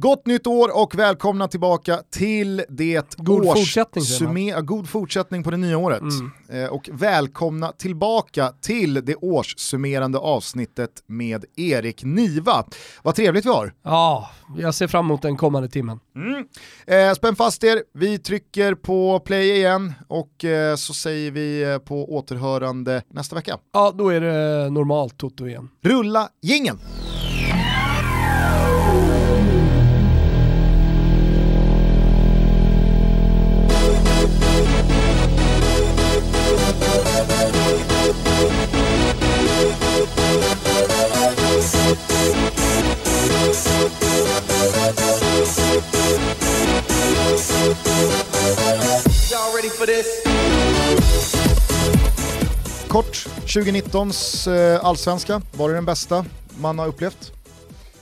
Gott nytt år och välkomna tillbaka till det God års fortsättning, god fortsättning på det nya året. Mm. Eh, och välkomna tillbaka till det årssummerande avsnittet med Erik Niva. Vad trevligt vi har. Ja, jag ser fram emot den kommande timmen. Eh, spänn fast er, vi trycker på play igen och eh, så säger vi eh, på återhörande nästa vecka. Ja, då är det normalt Toto igen. Rulla jingeln! Kort, 2019s eh, allsvenska, var det den bästa man har upplevt?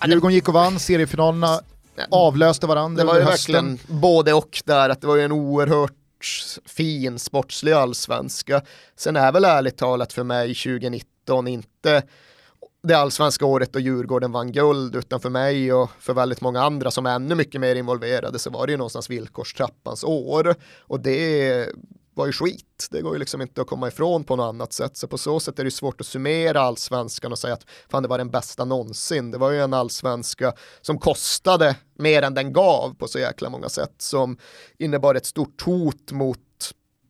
Djurgården gick och vann, seriefinalen avlöste varandra Det var ju verkligen både och där, att det var ju en oerhört fin sportslig allsvenska. Sen är väl ärligt talat för mig 2019 inte det allsvenska året då Djurgården vann guld, utan för mig och för väldigt många andra som är ännu mycket mer involverade så var det ju någonstans villkorstrappans år. Och det var ju skit. Det går ju liksom inte att komma ifrån på något annat sätt. Så på så sätt är det svårt att summera allsvenskan och säga att fan det var den bästa någonsin. Det var ju en allsvenska som kostade mer än den gav på så jäkla många sätt. Som innebar ett stort hot mot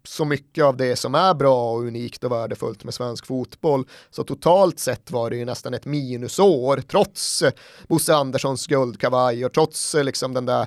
så mycket av det som är bra och unikt och värdefullt med svensk fotboll. Så totalt sett var det ju nästan ett minusår trots Bosse Anderssons guldkavaj och trots liksom den där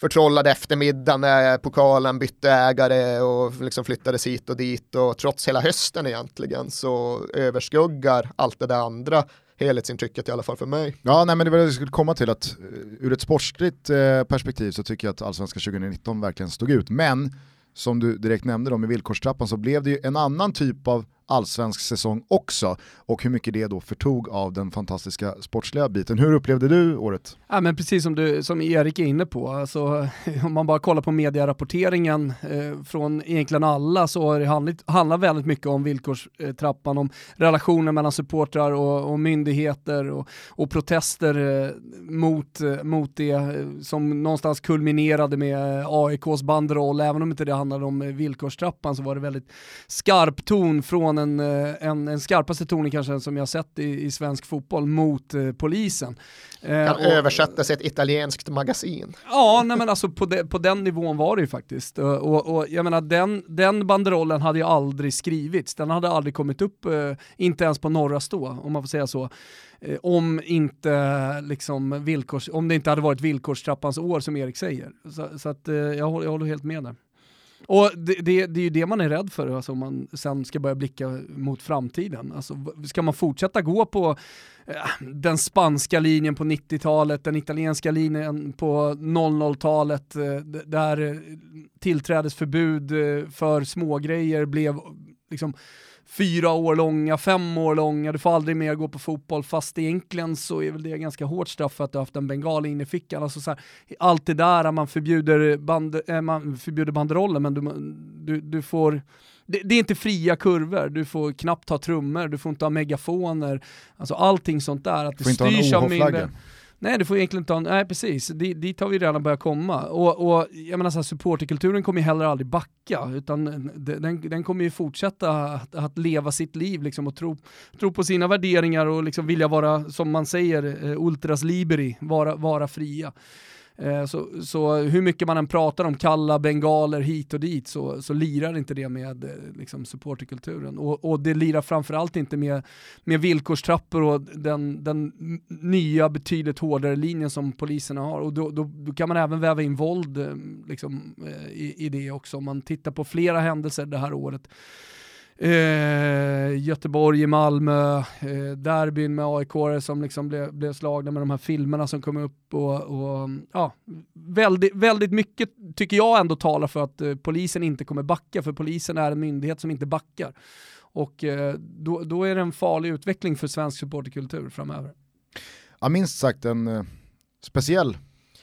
förtrollade eftermiddagen när pokalen bytte ägare och liksom flyttades hit och dit och trots hela hösten egentligen så överskuggar allt det där andra helhetsintrycket i alla fall för mig. Ja, nej, men det var det jag skulle komma till att eh, ur ett sportsligt eh, perspektiv så tycker jag att Allsvenska 2019 verkligen stod ut. Men som du direkt nämnde då med villkorstrappan så blev det ju en annan typ av allsvensk säsong också och hur mycket det då förtog av den fantastiska sportsliga biten. Hur upplevde du året? Ja, men precis som, du, som Erik är inne på, alltså, om man bara kollar på medierapporteringen eh, från egentligen alla så har det handlat, handlat väldigt mycket om villkorstrappan, om relationer mellan supportrar och, och myndigheter och, och protester eh, mot, eh, mot det eh, som någonstans kulminerade med eh, AIKs banderoll, även om inte det handlade om eh, villkorstrappan så var det väldigt skarp ton från en, eh, en, en skarpaste tonen kanske som jag sett i, i svensk fotboll mot eh, polisen. Eh, Kan och- översättas i ett italienskt magasin. Ja, nej men alltså på, de, på den nivån var det ju faktiskt. Och, och, och jag menar den, den banderollen hade ju aldrig skrivits, den hade aldrig kommit upp, eh, inte ens på norra stå, om man får säga så. Eh, om, inte, liksom, villkors, om det inte hade varit villkorstrappans år som Erik säger. Så, så att, eh, jag, håller, jag håller helt med där. Och det, det, det är ju det man är rädd för alltså, om man sen ska börja blicka mot framtiden. Alltså, ska man fortsätta gå på eh, den spanska linjen på 90-talet, den italienska linjen på 00-talet, eh, där tillträdesförbud eh, för smågrejer blev liksom fyra år långa, fem år långa, du får aldrig mer gå på fotboll fast egentligen så är väl det ganska hårt straff för att du har haft en bengal inne i fickan. Alltså så här, allt det där man förbjuder, band, äh, man förbjuder banderoller men du, du, du får det, det är inte fria kurvor, du får knappt ha trummor, du får inte ha megafoner, alltså allting sånt där. Att det Får inte ha en styrs av OH-flagga. mindre... Nej, du får egentligen inte ha, nej precis, dit, dit har vi redan börjat komma. Och, och jag menar så här, supporterkulturen kommer ju heller aldrig backa, utan den, den- kommer ju fortsätta att, att leva sitt liv liksom och tro, tro på sina värderingar och liksom vilja vara, som man säger, eh, ultras liberi, vara, vara fria. Eh, så, så hur mycket man än pratar om kalla bengaler hit och dit så, så lirar inte det med eh, liksom, supporterkulturen. Och, och det lirar framförallt inte med, med villkorstrappor och den, den nya betydligt hårdare linjen som poliserna har. Och då, då, då kan man även väva in våld eh, liksom, i, i det också. Om man tittar på flera händelser det här året Eh, Göteborg i Malmö, eh, derbyn med aik som liksom blev, blev slagna med de här filmerna som kom upp och, och ja, väldigt, väldigt mycket tycker jag ändå talar för att eh, polisen inte kommer backa, för polisen är en myndighet som inte backar. Och eh, då, då är det en farlig utveckling för svensk supporterkultur framöver. Ja, minst sagt en eh, speciell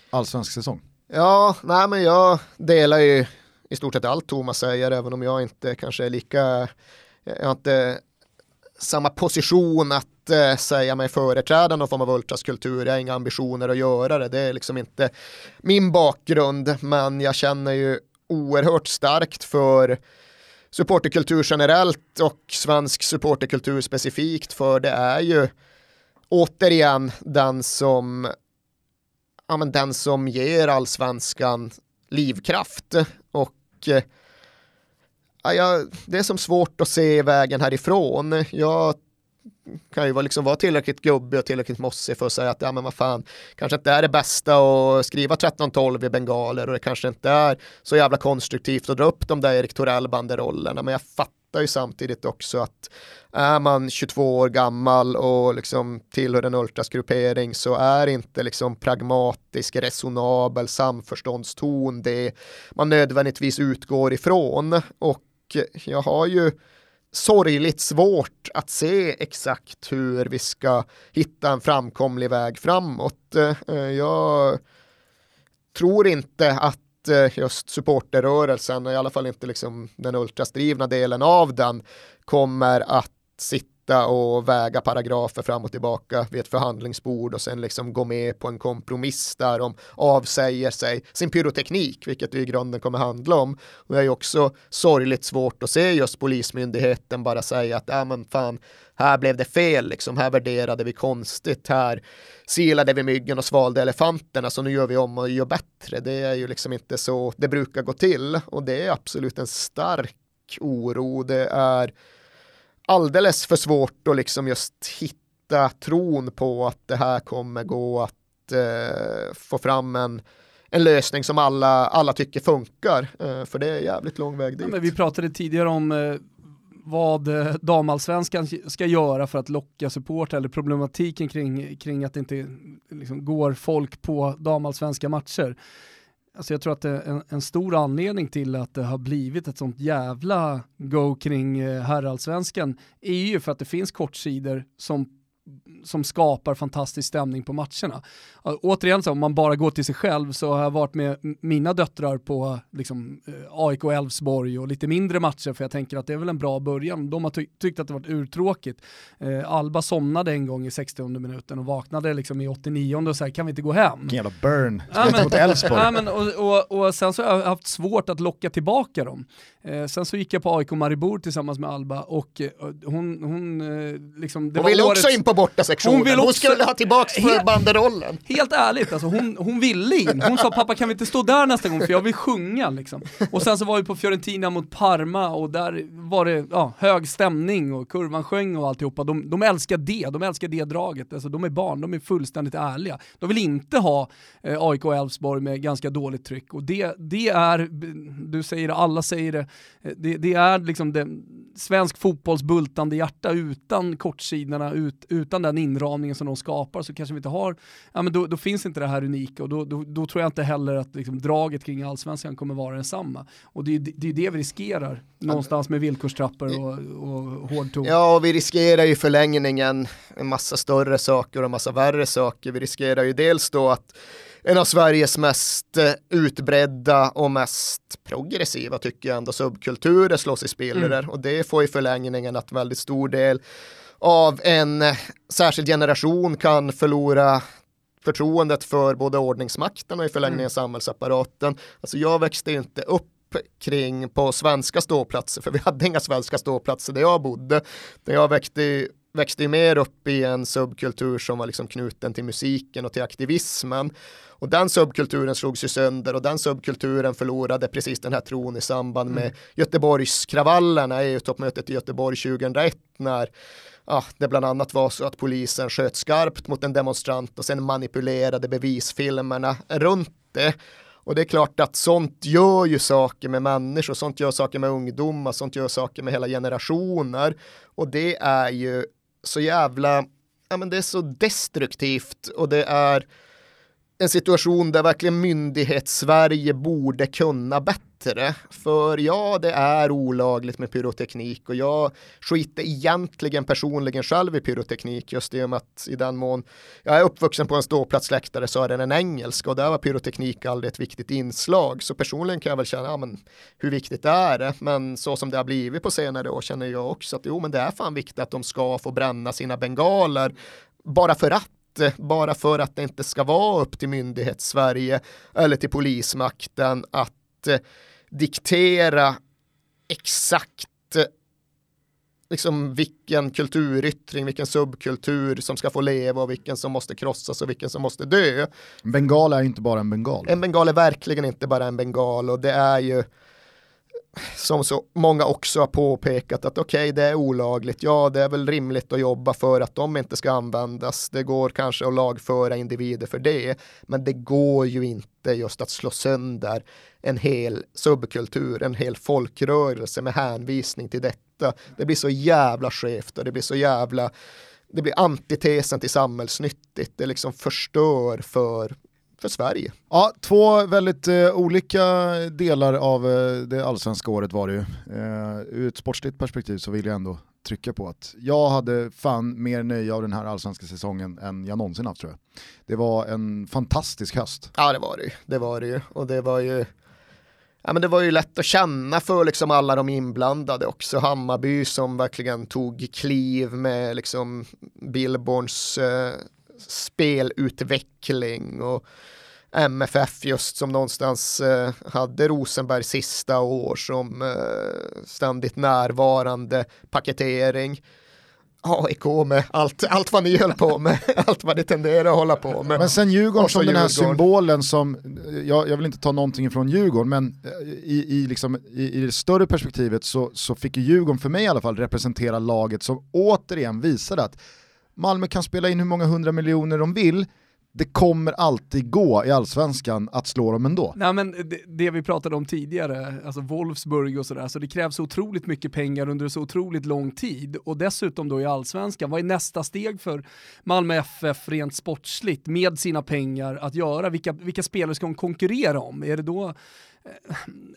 allsvensk säsong. Ja, nej men jag delar ju i stort sett allt Thomas säger, även om jag inte kanske är lika, jag har inte samma position att eh, säga mig företräda någon form av ultraskultur. Jag har inga ambitioner att göra det. Det är liksom inte min bakgrund, men jag känner ju oerhört starkt för supporterkultur generellt och svensk supporterkultur specifikt, för det är ju återigen den som ja, men den som ger allsvenskan livkraft och eh, ja, det är som svårt att se vägen härifrån. Jag kan ju liksom vara tillräckligt gubbig och tillräckligt mossig för att säga att ja men vad fan, kanske inte är det bästa att skriva 13-12 i bengaler och det kanske inte är så jävla konstruktivt att dra upp de där Erik Torell-banderollerna. Men jag fattar ju samtidigt också att är man 22 år gammal och liksom tillhör en ultrasgruppering så är inte liksom pragmatisk, resonabel samförståndston det man nödvändigtvis utgår ifrån. Och jag har ju sorgligt svårt att se exakt hur vi ska hitta en framkomlig väg framåt. Eh, jag tror inte att eh, just supporterrörelsen, i alla fall inte liksom den ultrastrivna delen av den, kommer att sitta sitta och väga paragrafer fram och tillbaka vid ett förhandlingsbord och sen liksom gå med på en kompromiss där de avsäger sig sin pyroteknik, vilket det i grunden kommer handla om. Och det är ju också sorgligt svårt att se just polismyndigheten bara säga att ja men fan, här blev det fel, liksom, här värderade vi konstigt, här silade vi myggen och svalde elefanterna, så nu gör vi om och gör bättre. Det är ju liksom inte så det brukar gå till och det är absolut en stark oro. Det är alldeles för svårt att liksom just hitta tron på att det här kommer gå att eh, få fram en, en lösning som alla, alla tycker funkar. Eh, för det är jävligt lång väg dit. Ja, men vi pratade tidigare om eh, vad eh, damallsvenskan ska göra för att locka support eller problematiken kring, kring att det inte liksom, går folk på damallsvenska matcher. Alltså jag tror att en, en, stor anledning till att det har blivit ett sånt jävla go kring eh, herrallsvenskan är ju för att det finns kortsidor som som skapar fantastisk stämning på matcherna. Återigen, så, om man bara går till sig själv så har jag varit med mina döttrar på liksom, eh, AIK Elfsborg och lite mindre matcher för jag tänker att det är väl en bra början. De har ty tyckt att det varit urtråkigt. Eh, Alba somnade en gång i 60 minuten och vaknade liksom i 89 och så här, kan vi inte gå hem? Vilken jävla burn, ja, men, mot Elfsborg. Ja, men, och, och, och, sen så har jag haft svårt att locka tillbaka dem. Eh, sen så gick jag på AIK Maribor tillsammans med Alba och eh, hon, hon eh, liksom... Det hon ville också in på borta sektionen, hon, hon skulle ha tillbaka för banderollen. Helt ärligt, alltså, hon, hon ville in. Hon sa pappa kan vi inte stå där nästa gång för jag vill sjunga liksom. Och sen så var vi på Fiorentina mot Parma och där var det ja, hög stämning och kurvan sjöng och alltihopa. De, de älskar det, de älskar det draget. Alltså, de är barn, de är fullständigt ärliga. De vill inte ha eh, AIK och Elfsborg med ganska dåligt tryck och det, det är, du säger det, alla säger det, det, det är liksom det, svensk fotbolls bultande hjärta utan kortsidorna, ut, utan den inramningen som de skapar så kanske vi inte har, ja men då, då finns inte det här unika och då, då, då tror jag inte heller att liksom, draget kring allsvenskan kommer vara detsamma. Och det är det, är det vi riskerar någonstans med villkorstrappor och, och hård ton. Ja, och vi riskerar ju förlängningen en massa större saker och en massa värre saker. Vi riskerar ju dels då att en av Sveriges mest eh, utbredda och mest progressiva tycker jag ändå subkulturer slås i spillror mm. och det får i förlängningen att väldigt stor del av en eh, särskild generation kan förlora förtroendet för både ordningsmakten och i förlängningen mm. samhällsapparaten. Alltså jag växte inte upp kring på svenska ståplatser, för vi hade inga svenska ståplatser där jag bodde. Där jag växte, växte mer upp i en subkultur som var liksom knuten till musiken och till aktivismen. Och den subkulturen slogs ju sönder och den subkulturen förlorade precis den här tron i samband med mm. Göteborgskravallerna, EU-toppmötet i Göteborg 2001 när ja, det bland annat var så att polisen sköt skarpt mot en demonstrant och sen manipulerade bevisfilmerna runt det. Och det är klart att sånt gör ju saker med människor, sånt gör saker med ungdomar, sånt gör saker med hela generationer. Och det är ju så jävla, ja men det är så destruktivt och det är en situation där verkligen myndighets-Sverige borde kunna bättre bättre. För ja, det är olagligt med pyroteknik och jag skiter egentligen personligen själv i pyroteknik just i och med att i den mån jag är uppvuxen på en ståplatsläktare så är den en engelsk och där var pyroteknik aldrig ett viktigt inslag. Så personligen kan jag väl känna, ja, men hur viktigt är det? Men så som det har blivit på senare år känner jag också att jo, men det är fan viktigt att de ska få bränna sina bengaler bara för att bara för att det inte ska vara upp till myndighets-Sverige eller till polismakten att diktera exakt eh, liksom vilken kulturyttring, vilken subkultur som ska få leva och vilken som måste krossas och vilken som måste dö. Bengal är inte bara en bengal. En bengal är verkligen inte bara en bengal och det är ju som så många också har påpekat att okej, okay, det är olagligt. Ja, det är väl rimligt att jobba för att de inte ska användas. Det går kanske att lagföra individer för det, men det går ju inte just att slå sönder en hel subkultur, en hel folkrörelse med hänvisning till detta. Det blir så jävla skevt och det blir så jävla det blir antitesen till samhällsnyttigt. Det liksom förstör för för Sverige. Ja, två väldigt eh, olika delar av eh, det allsvenska året var det ju. Eh, ur ett sportsligt perspektiv så vill jag ändå trycka på att jag hade fan mer nöje av den här allsvenska säsongen än jag någonsin haft tror jag. Det var en fantastisk höst. Ja det var det ju, det var det ju. Och det var ju Ja, men det var ju lätt att känna för liksom alla de inblandade också. Hammarby som verkligen tog kliv med liksom Billborns eh, spelutveckling och MFF just som någonstans eh, hade Rosenberg sista år som eh, ständigt närvarande paketering. AIK med allt, allt vad ni höll på med, allt vad ni tenderar att hålla på med. Men sen Djurgården som den här symbolen som, jag, jag, vill inte ta någonting ifrån Djurgården, men eh, i, i, liksom, i, i det större perspektivet så, så fick Djurgården för mig i alla fall representera laget som återigen visade att Malmö kan spela in hur många hundra miljoner de vill, det kommer alltid gå i allsvenskan att slå dem ändå. Nej men det, det vi pratade om tidigare, alltså Wolfsburg och sådär, så det krävs otroligt mycket pengar under så otroligt lång tid och dessutom då i allsvenskan, vad är nästa steg för Malmö FF rent sportsligt med sina pengar att göra? Vilka, vilka spelare ska de konkurrera om? Är det då Eh,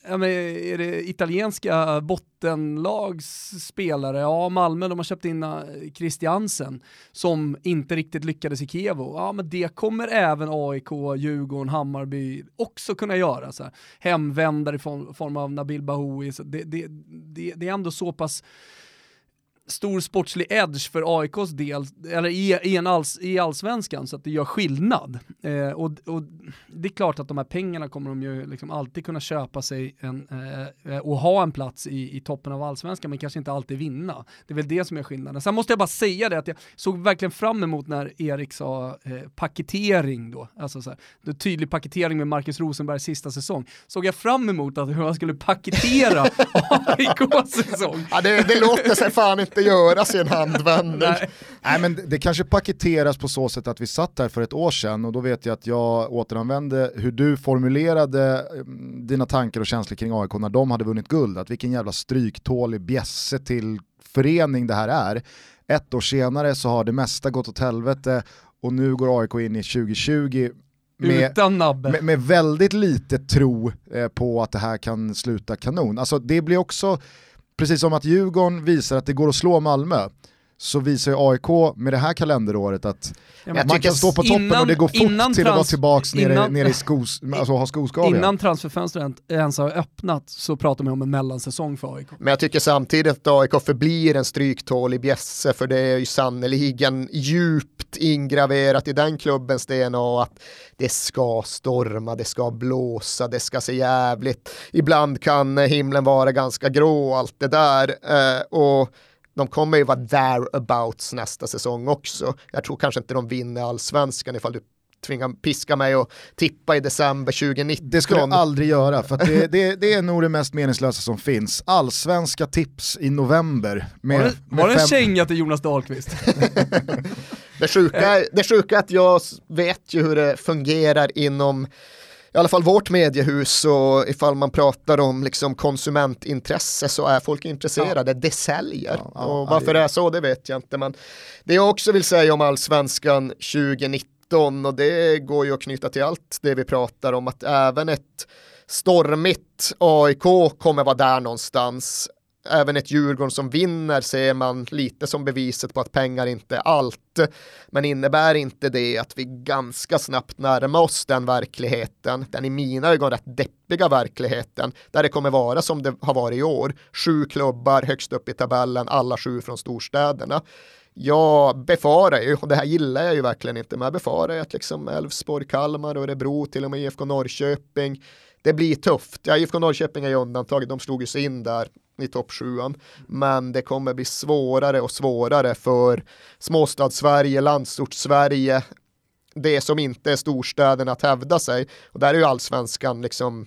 ja, men är det italienska bottenlags spelare? Ja, Malmö de har köpt in eh, Christiansen som inte riktigt lyckades i Kevo. Ja, men det kommer även AIK, Djurgården, Hammarby också kunna göra. Så här. Hemvändare i form av Nabil Bahoui. Så det, det, det, det är ändå så pass stor sportslig edge för AIKs del, eller i, i, en alls, i allsvenskan, så att det gör skillnad. Eh, och, och, det är klart att de här pengarna kommer de ju liksom alltid kunna köpa sig en, eh, och ha en plats i, i toppen av allsvenskan, men kanske inte alltid vinna. Det är väl det som är skillnaden. Sen måste jag bara säga det att jag såg verkligen fram emot när Erik sa eh, paketering då, alltså så här, tydlig paketering med Marcus Rosenbergs sista säsong. Såg jag fram emot att hur han skulle paketera AIKs säsong. Ja, det, det låter sig fan inte inte göras i en handvändning. Nej. Nej men det kanske paketeras på så sätt att vi satt där för ett år sedan och då vet jag att jag återanvände hur du formulerade mm, dina tankar och känslor kring AIK när de hade vunnit guld, att vilken jävla stryktålig bjässe till förening det här är. Ett år senare så har det mesta gått åt helvete och nu går AIK in i 2020 med. Med, med väldigt lite tro eh, på att det här kan sluta kanon. Alltså det blir också precis som att Djurgården visar att det går att slå Malmö, så visar ju AIK med det här kalenderåret att ja, man kan stå på toppen innan, och det går fort till att vara tillbaka nere, innan, nere i skos, alltså ha skoskav Innan transferfönstret ens har öppnat så pratar man om en mellansäsong för AIK. Men jag tycker samtidigt att AIK förblir en stryktålig bjässe för det är ju sannoliken djupt ingraverat i den klubbens DNA att det ska storma, det ska blåsa, det ska se jävligt. Ibland kan himlen vara ganska grå och allt det där. Eh, och de kommer ju vara thereabouts nästa säsong också. Jag tror kanske inte de vinner allsvenskan ifall du tvingar piska mig och tippa i december 2019. Det skulle jag aldrig göra, för det, det, det, är nog det mest meningslösa som finns. Allsvenska tips i november. Med, var det, var det en känga till Jonas Dahlqvist? det, sjuka, det sjuka är att jag vet ju hur det fungerar inom i alla fall vårt mediehus och ifall man pratar om liksom konsumentintresse så är folk intresserade, ja. det säljer. Ja, ja, och varför det är så det vet jag inte. Men det jag också vill säga om allsvenskan 2019 2019 och det går ju att knyta till allt det vi pratar om att även ett stormigt AIK kommer vara där någonstans även ett Djurgården som vinner ser man lite som beviset på att pengar inte är allt. Men innebär inte det att vi ganska snabbt närmar oss den verkligheten, den i mina ögon rätt deppiga verkligheten, där det kommer vara som det har varit i år. Sju klubbar högst upp i tabellen, alla sju från storstäderna. Jag befarar ju, och det här gillar jag ju verkligen inte, men jag befarar ju att liksom Elfsborg, Kalmar Örebro, till och med IFK Norrköping, det blir tufft. Ja, IFK Norrköping är ju undantaget, de slog ju sig in där i toppsjuan. Men det kommer bli svårare och svårare för småstadssverige, landsortssverige, det som inte är storstäderna att hävda sig. Och där är ju allsvenskan liksom,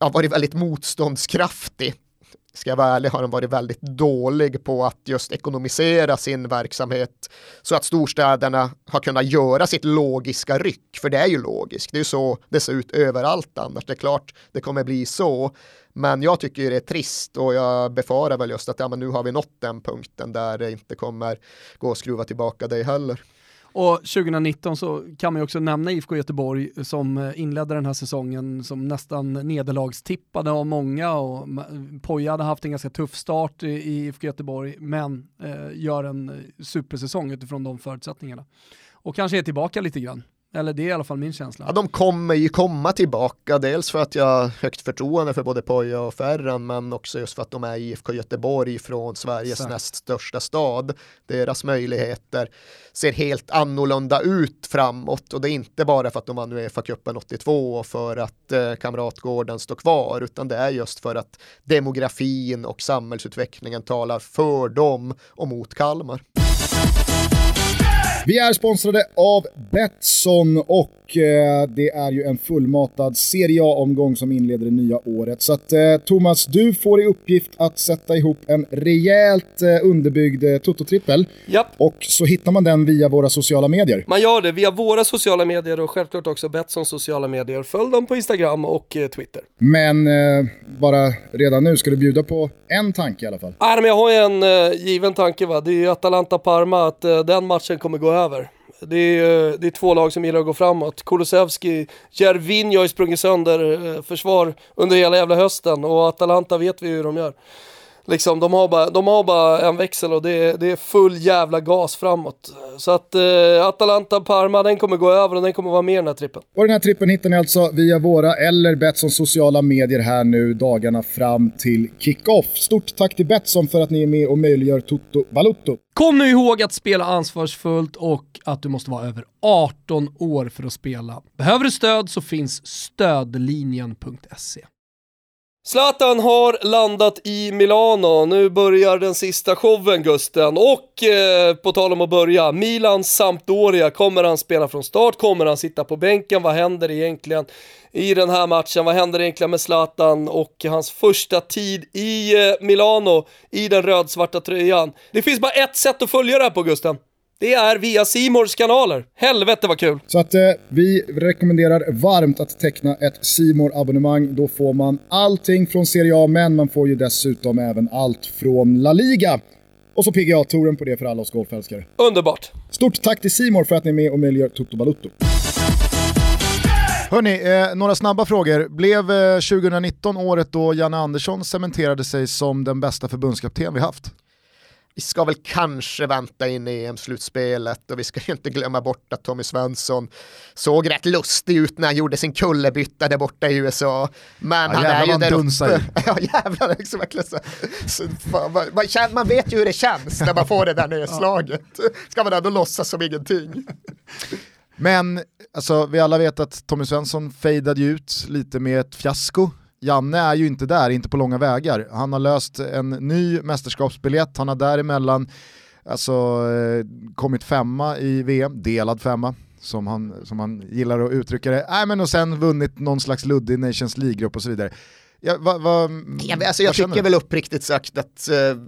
har varit väldigt motståndskraftig. Ska jag vara ärlig, har den varit väldigt dålig på att just ekonomisera sin verksamhet så att storstäderna har kunnat göra sitt logiska ryck, för det är ju logiskt, det är ju så det ser ut överallt annars, det är klart det kommer bli så, men jag tycker det är trist och jag befarar väl just att ja, men nu har vi nått den punkten där det inte kommer gå att skruva tillbaka dig heller. Och 2019 så kan man ju också nämna IFK Göteborg som eh, inledde den här säsongen som nästan nederlagstippade av många och Poja hade haft en ganska tuff start i IFK Göteborg men eh, gör en eh, supersäsong utifrån de förutsättningarna. Och kanske är tillbaka lite grann. Eller det är i alla fall min känsla. Ja, de kommer ju komma tillbaka, dels för att jag har högt förtroende för både Poja och Ferran, men också just för att de är IFK Göteborg från Sveriges Så. näst största stad. Deras möjligheter ser helt annorlunda ut framåt och det är inte bara för att de vann Uefa-cupen 82 och för att eh, Kamratgården står kvar, utan det är just för att demografin och samhällsutvecklingen talar för dem och mot Kalmar. Vi är sponsrade av Betsson och eh, det är ju en fullmatad Serie A-omgång som inleder det nya året. Så att eh, Thomas, du får i uppgift att sätta ihop en rejält eh, underbyggd Toto-trippel. Japp. Och så hittar man den via våra sociala medier. Man gör det via våra sociala medier och självklart också Betssons sociala medier. Följ dem på Instagram och Twitter. Men bara redan nu, ska du bjuda på en tanke i alla fall? Nej, men jag har ju en given tanke va. Det är ju Atalanta-Parma, att den matchen kommer gå över. Det är, eh, det är två lag som gillar att gå framåt. Kulusevski, Jervinho har ju sprungit sönder eh, försvar under hela jävla hösten och Atalanta vet vi hur de gör. Liksom, de, har bara, de har bara en växel och det är, det är full jävla gas framåt. Så att eh, Atalanta, Parma, den kommer gå över och den kommer vara med i den här trippen. Och den här trippen hittar ni alltså via våra eller Betssons sociala medier här nu dagarna fram till kickoff. Stort tack till Betsson för att ni är med och möjliggör Toto Balutto. Kom nu ihåg att spela ansvarsfullt och att du måste vara över 18 år för att spela. Behöver du stöd så finns stödlinjen.se. Zlatan har landat i Milano, nu börjar den sista showen Gusten och eh, på tal om att börja, Milan Sampdoria, kommer han spela från start? Kommer han sitta på bänken? Vad händer egentligen i den här matchen? Vad händer egentligen med Zlatan och hans första tid i eh, Milano i den rödsvarta tröjan? Det finns bara ett sätt att följa det här på Gusten. Det är via Simors kanaler. Helvete vad kul! Så att eh, vi rekommenderar varmt att teckna ett simor abonnemang Då får man allting från Serie A, men man får ju dessutom även allt från La Liga. Och så PGA-touren på det för alla oss golfälskare. Underbart! Stort tack till Simor för att ni är med och möjliggör Toto Balutto. Hörni, eh, några snabba frågor. Blev eh, 2019 året då Janne Andersson cementerade sig som den bästa förbundskapten vi haft? Vi ska väl kanske vänta in EM-slutspelet och vi ska ju inte glömma bort att Tommy Svensson såg rätt lustig ut när han gjorde sin kullerbytta där borta i USA. Men ja, han är ju där uppe. ja jävlar, liksom verkligen så. så fan, man, man, man, vet ju hur det känns när man får det där nedslaget. Ska man ändå låtsas som ingenting. Men alltså, vi alla vet att Tommy Svensson fejdade ut lite med ett fiasko Janne är ju inte där, inte på långa vägar. Han har löst en ny mästerskapsbiljett, han har däremellan alltså, eh, kommit femma i VM, delad femma, som han, som han gillar att uttrycka det. Äh, men och sen vunnit någon slags luddig Nations League-grupp och så vidare. Ja, va, va, ja, alltså jag tycker du? väl uppriktigt sagt att uh,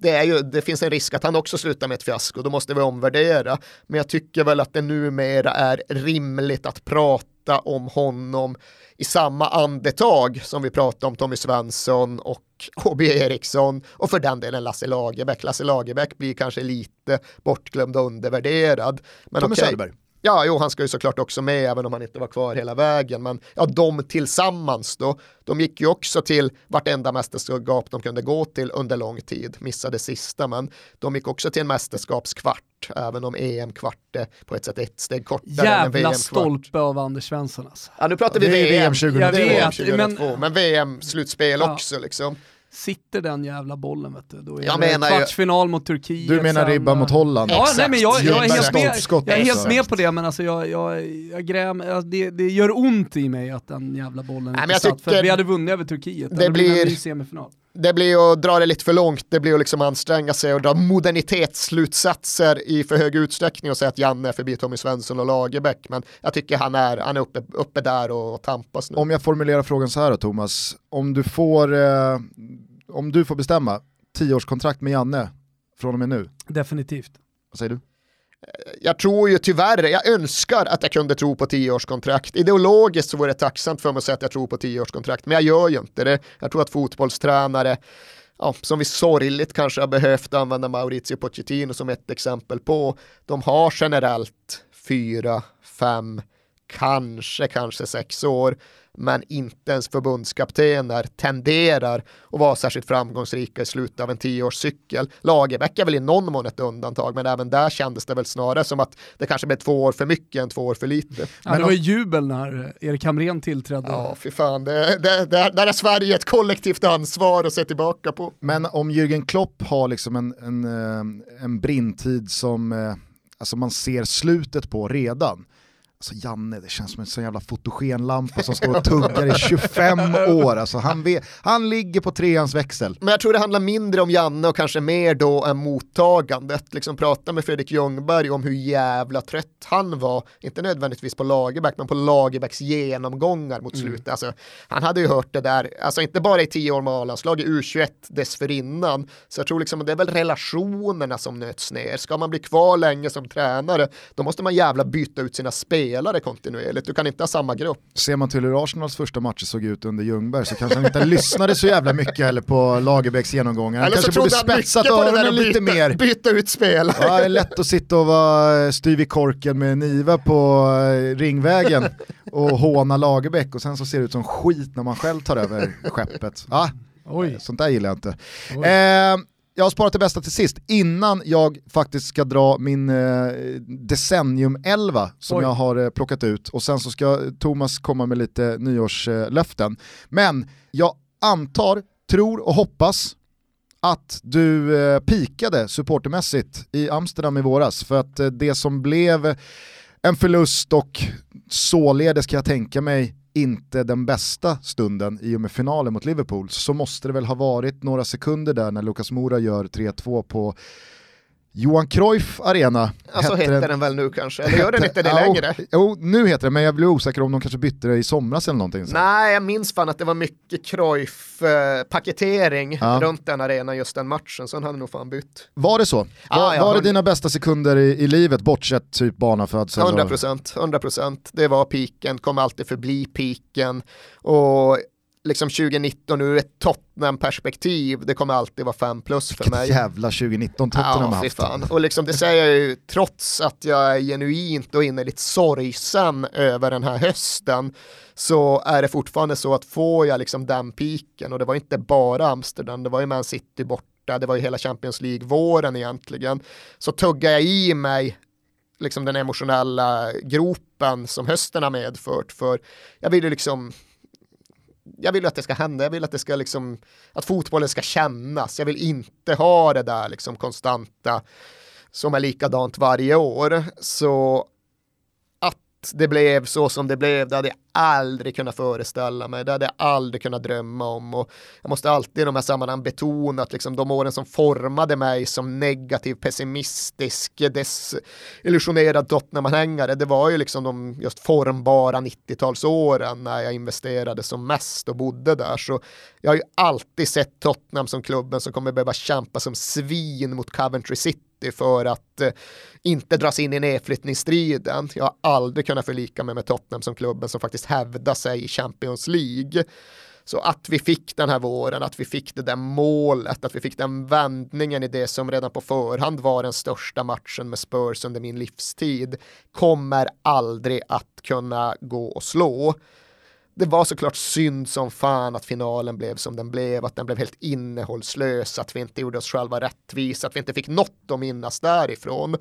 det, är ju, det finns en risk att han också slutar med ett fiasko, då måste vi omvärdera. Men jag tycker väl att det numera är rimligt att prata om honom i samma andetag som vi pratar om Tommy Svensson och HB Eriksson och för den delen Lasse Lagerbäck. Lasse Lagerbäck blir kanske lite bortglömd och undervärderad. Men Tommy okay. Söderberg. Ja, jo, han ska ju såklart också med även om han inte var kvar hela vägen. Men ja, de tillsammans då, de gick ju också till vartenda mästerskap de kunde gå till under lång tid. Missade sista, men de gick också till en mästerskapskvart, även om EM-kvart är på ett sätt ett steg kortare Jävla än VM-kvart. stolpe av Anders Svensson alltså. Ja, nu pratar vi är VM. VM 2002. Jag Det är VM vet, 2002, men- men, VM-slutspel Ja. också liksom. Sitter den jävla bollen vet du, då är Jag det menar ju- kvartsfinal mot Turkiet. Du menar sen, ribban eh, mot Holland? Ja, nej, men jag, jag, är helt med, jag är helt med på det, men alltså jag, jag, jag gräm, alltså det, det gör ont i mig att den jävla bollen men inte jag satt, för tycker att vi hade vunnit över Turkiet. det Det blir en blir- ny semifinal. Det blir att dra det lite för långt, det blir att liksom anstränga sig och dra modernitetsslutsatser i för hög utsträckning och säga att Janne är förbi Tommy Svensson och Lagerbäck. Men jag tycker han är, han är uppe, uppe där och tampas nu. Om jag formulerar frågan så här då Thomas, om du får, eh, om du får bestämma, tioårskontrakt med Janne från och med nu, Definitivt. vad säger du? Jag tror ju tyvärr, jag önskar att jag kunde tro på tioårskontrakt. Ideologiskt så vore det tacksamt för mig att säga att jag tror på tioårskontrakt, men jag gör ju inte det. Jag tror att fotbollstränare, ja, som vi sorgligt kanske har behövt använda Maurizio Pochettino som ett exempel på, de har generellt fyra, fem, kanske, kanske sex år, men inte ens förbundskaptener tenderar att vara särskilt framgångsrika i slutet av en tioårscykel. Lagerbäck är väl i någon mån ett undantag, men även där kändes det väl snarare som att det kanske blev två år för mycket än två år för lite. Ja, det var ju jubel när Erik Hamrén tillträdde. Ja, fy fan, det, det, det, där är Sverige ett kollektivt ansvar att se tillbaka på. Men om Jürgen Klopp har liksom en, en, eh, en brintid som eh, alltså man ser slutet på redan, Alltså Janne, det känns som en sån jävla fotogenlampa som står och tuggar i 25 år. Alltså han, vet, han ligger på treans växel. Men jag tror det handlar mindre om Janne och kanske mer då än mottagandet. Liksom prata med Fredrik Ljungberg om hur jävla trött han var, inte nödvändigtvis på Lagerbäck, men på Lagerbäcks genomgångar mot slutet. Alltså, han hade ju hört det där, alltså inte bara i tio år med A-landslag, i U21 dessförinnan. Så jag tror liksom att det är väl relationerna som nöts ner. Ska man bli kvar länge som tränare, då måste man jävla byta ut sina spelare kontinuerligt. Du kan inte ha samma grupp. Ser man till hur Arsenals första matcher såg ut under Ljungberg så kanske han inte lyssnade så jävla mycket heller på Lagerbäcks genomgångar. Han kanske borde trodde han spetsat mycket på det där öronen lite byta, mer. byta ut spelare. Ja, det är lätt att sitta och vara styv i korken med Niva på eh, Ringvägen och håna Lagerbäck och sen så ser det ut som skit när man själv tar över skeppet. Ja, Oj. sånt där gillar jag inte. Oj. Eh, jag har sparat det bästa till sist, innan jag faktiskt ska dra min eh, decennium 11 som Oj. jag har eh, plockat ut och sen så ska Thomas komma med lite nyårslöften. Men jag antar, tror och hoppas att du eh, pikade supportermässigt i Amsterdam i våras för att eh, det som blev en förlust och således kan jag tänka mig inte den bästa stunden i och med finalen mot Liverpool så måste det väl ha varit några sekunder där när Lucas Moura gör 3-2 på Johan Cruyff Arena. Alltså Hette heter den- den väl nu kanske, eller gör den inte det Ja, längre? Jo, nu heter det men jag blir osäker om de kanske bytte det i somras eller någonting. Så. Nej, jag minns fan att det var mycket Cruyff-paketering Ja. runt den arenan just den matchen, så han hade nog fan bytt. Var det så? Var, Ja, var det dina bästa sekunder i, i livet bortsett typ barnafödsel? 100 och- procent, 100 procent. Det var piken, kommer alltid förbli piken. Och liksom 2019 ur ett Tottenham-perspektiv, det kommer alltid vara 5 plus för mig. Jävla 2019 Tottenham Ja, haft. fan. Och liksom det säger jag ju trots att jag är genuint och innerligt sorgsen över den här hösten så är det fortfarande så att får jag liksom den piken och det var inte bara Amsterdam, det var ju Man City borta, det var ju hela Champions League-våren egentligen, så tuggar jag i mig liksom den emotionella gropen som hösten har medfört för jag vill ju liksom jag vill att det ska hända, jag vill att det ska liksom, att fotbollen ska kännas, jag vill inte ha det där liksom konstanta som är likadant varje år. Så att det blev så som det blev, det hade jag aldrig kunnat föreställa mig, det hade jag aldrig kunnat drömma om och jag måste alltid i de här sammanhangen betona att liksom de åren som formade mig som negativ, pessimistisk, desillusionerad Tottenham-anhängare, det var ju liksom de just formbara 90-talsåren när jag investerade som mest och bodde där. Så jag har ju alltid sett Tottenham som klubben som kommer behöva kämpa som svin mot Coventry City för att eh, inte dras in i nedflyttningsstriden. Jag har aldrig kunnat förlika mig med Tottenham som klubben som faktiskt hävdar sig i Champions League. Så att vi fick den här våren, att vi fick det där målet, att vi fick den vändningen i det som redan på förhand var den största matchen med Spurs under min livstid, kommer aldrig att kunna gå och slå det var såklart synd som fan att finalen blev som den blev, att den blev helt innehållslös, att vi inte gjorde oss själva rättvisa, att vi inte fick något att minnas därifrån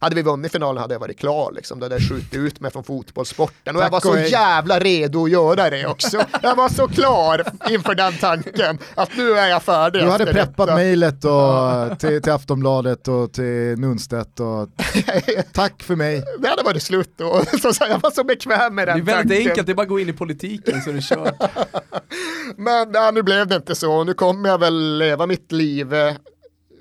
hade vi vunnit finalen hade jag varit klar liksom. Då hade jag skjutit ut mig från fotbollssporten och jag var så jävla redo att göra det också. Jag var så klar inför den tanken att nu är jag färdig. Du hade preppat mejlet till, till Aftonbladet och till Nunstedt och tack för mig. Det hade varit slut då. Så, jag var så bekväm med den tanken. Det är väldigt tanken. enkelt, det är bara att gå in i politiken så är det kört. Men ja, nu blev det inte så. Nu kommer jag väl leva mitt liv eh,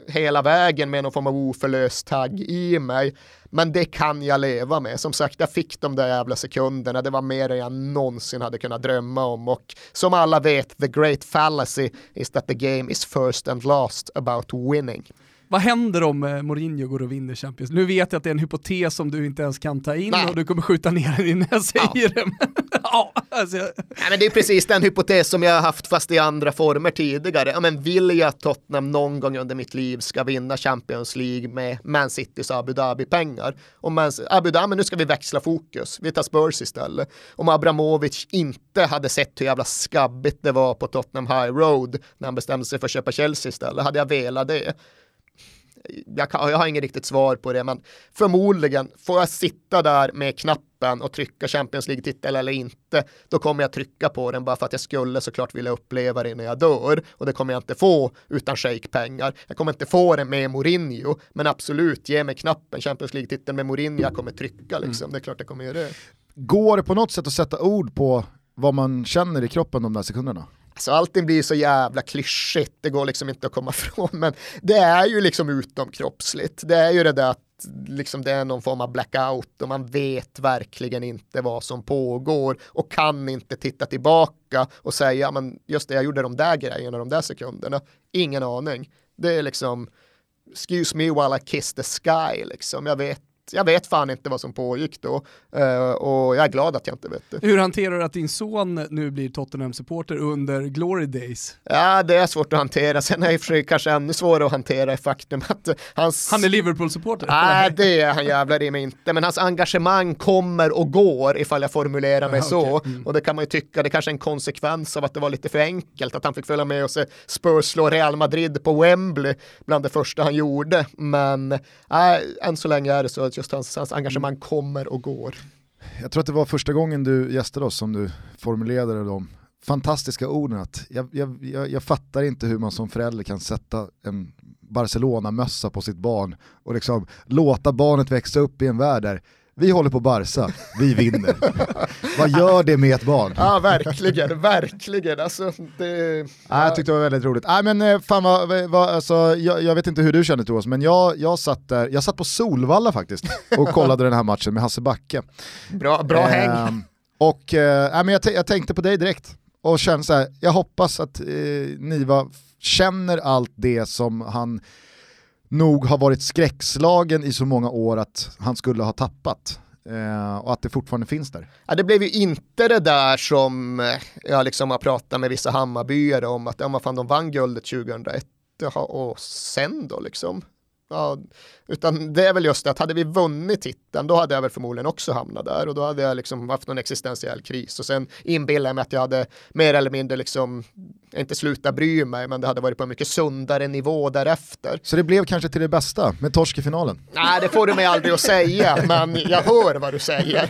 hela vägen med någon form av oförlöst tagg i mig. Men det kan jag leva med. Som sagt, jag fick de där jävla sekunderna. Det var mer än jag någonsin hade kunnat drömma om. Och som alla vet, the great fallacy is that the game is first and last about winning. Vad händer om eh, Mourinho går och vinner Champions Nu vet jag att det är en hypotes som du inte ens kan ta in Nej. och du kommer skjuta ner den innan jag säger ja. det. ja, alltså. Nej, men det är precis den hypotes som jag har haft fast i andra former tidigare. Ja, men vill jag att Tottenham någon gång under mitt liv ska vinna Champions League med Man Citys Abu Dhabi-pengar? Och Man, Abu Dhabi, nu ska vi växla fokus. Vi tar Spurs istället. Om Abramovic inte hade sett hur jävla skabbigt det var på Tottenham High Road när han bestämde sig för att köpa Chelsea istället, hade jag velat det jag, kan, jag har inget riktigt svar på det, men förmodligen får jag sitta där med knappen och trycka Champions League-titel eller inte, då kommer jag trycka på den bara för att jag skulle såklart vilja uppleva det när jag dör och det kommer jag inte få utan shake-pengar. Jag kommer inte få det med Mourinho, men absolut, ge mig knappen Champions League-titeln med Mourinho, jag kommer trycka liksom, mm. det är klart jag kommer göra det. Går det på något sätt att sätta ord på vad man känner i kroppen de där sekunderna? Alltså allting blir så jävla klyschigt, det går liksom inte att komma ifrån, men det är ju liksom utomkroppsligt. Det är ju det där att liksom det är någon form av blackout och man vet verkligen inte vad som pågår och kan inte titta tillbaka och säga, men just det, jag gjorde de där grejerna de där sekunderna. Ingen aning. Det är liksom, excuse me while I kiss the sky, liksom. Jag vet jag vet fan inte vad som pågick då uh, och jag är glad att jag inte vet det. Hur hanterar du att din son nu blir Tottenham-supporter under Glory Days? Ja, det är svårt att hantera. Sen är det kanske ännu svårare att hantera faktum att hans... Han är Liverpool-supporter? Nej, det är han jävlar i mig inte. Men hans engagemang kommer och går ifall jag formulerar mig Aha, så. Okay. Mm. Och det kan man ju tycka, det kanske är en konsekvens av att det var lite för enkelt, att han fick följa med och se Spurs slå Real Madrid på Wembley bland det första han gjorde. Men äh, än så länge är det så att just hans, hans engagemang mm. kommer och går. Jag tror att det var första gången du gästade oss som du formulerade de fantastiska orden att jag, jag, jag, jag fattar inte hur man som förälder kan sätta en Barcelona-mössa på sitt barn och liksom låta barnet växa upp i en värld där vi håller på Barca, vi vinner. Vad gör det med ett barn? Ja, verkligen, verkligen. Alltså, det, ja. ja. Jag tyckte det var väldigt roligt. Nej, men eh, fan vad, vad, alltså, jag, jag, vet inte hur du känner Thomas, men jag, jag, satt där, jag satt på Solvalla faktiskt och kollade den här matchen med Hasse Backe. Bra, bra eh, häng. Och eh, men jag, jag, tänkte på dig direkt och kände så här, jag hoppas att eh, Niva känner allt det som han nog har varit skräckslagen i så många år att han skulle ha tappat. Eh, och att det fortfarande finns där. Ja, det blev ju inte det där som eh, jag liksom har pratat med vissa Hammarbyare om att ja, fan, de vann guldet 2001 och sen då liksom. Ja, utan det är väl just det att hade vi vunnit titeln då hade jag väl förmodligen också hamnat där och då hade jag liksom haft någon existentiell kris och sen inbillar jag mig att jag hade mer eller mindre liksom inte slutat bry mig men det hade varit på en mycket sundare nivå därefter. Så det blev kanske till det bästa med torsk i finalen? Nej det får du mig aldrig att säga men jag hör vad du säger.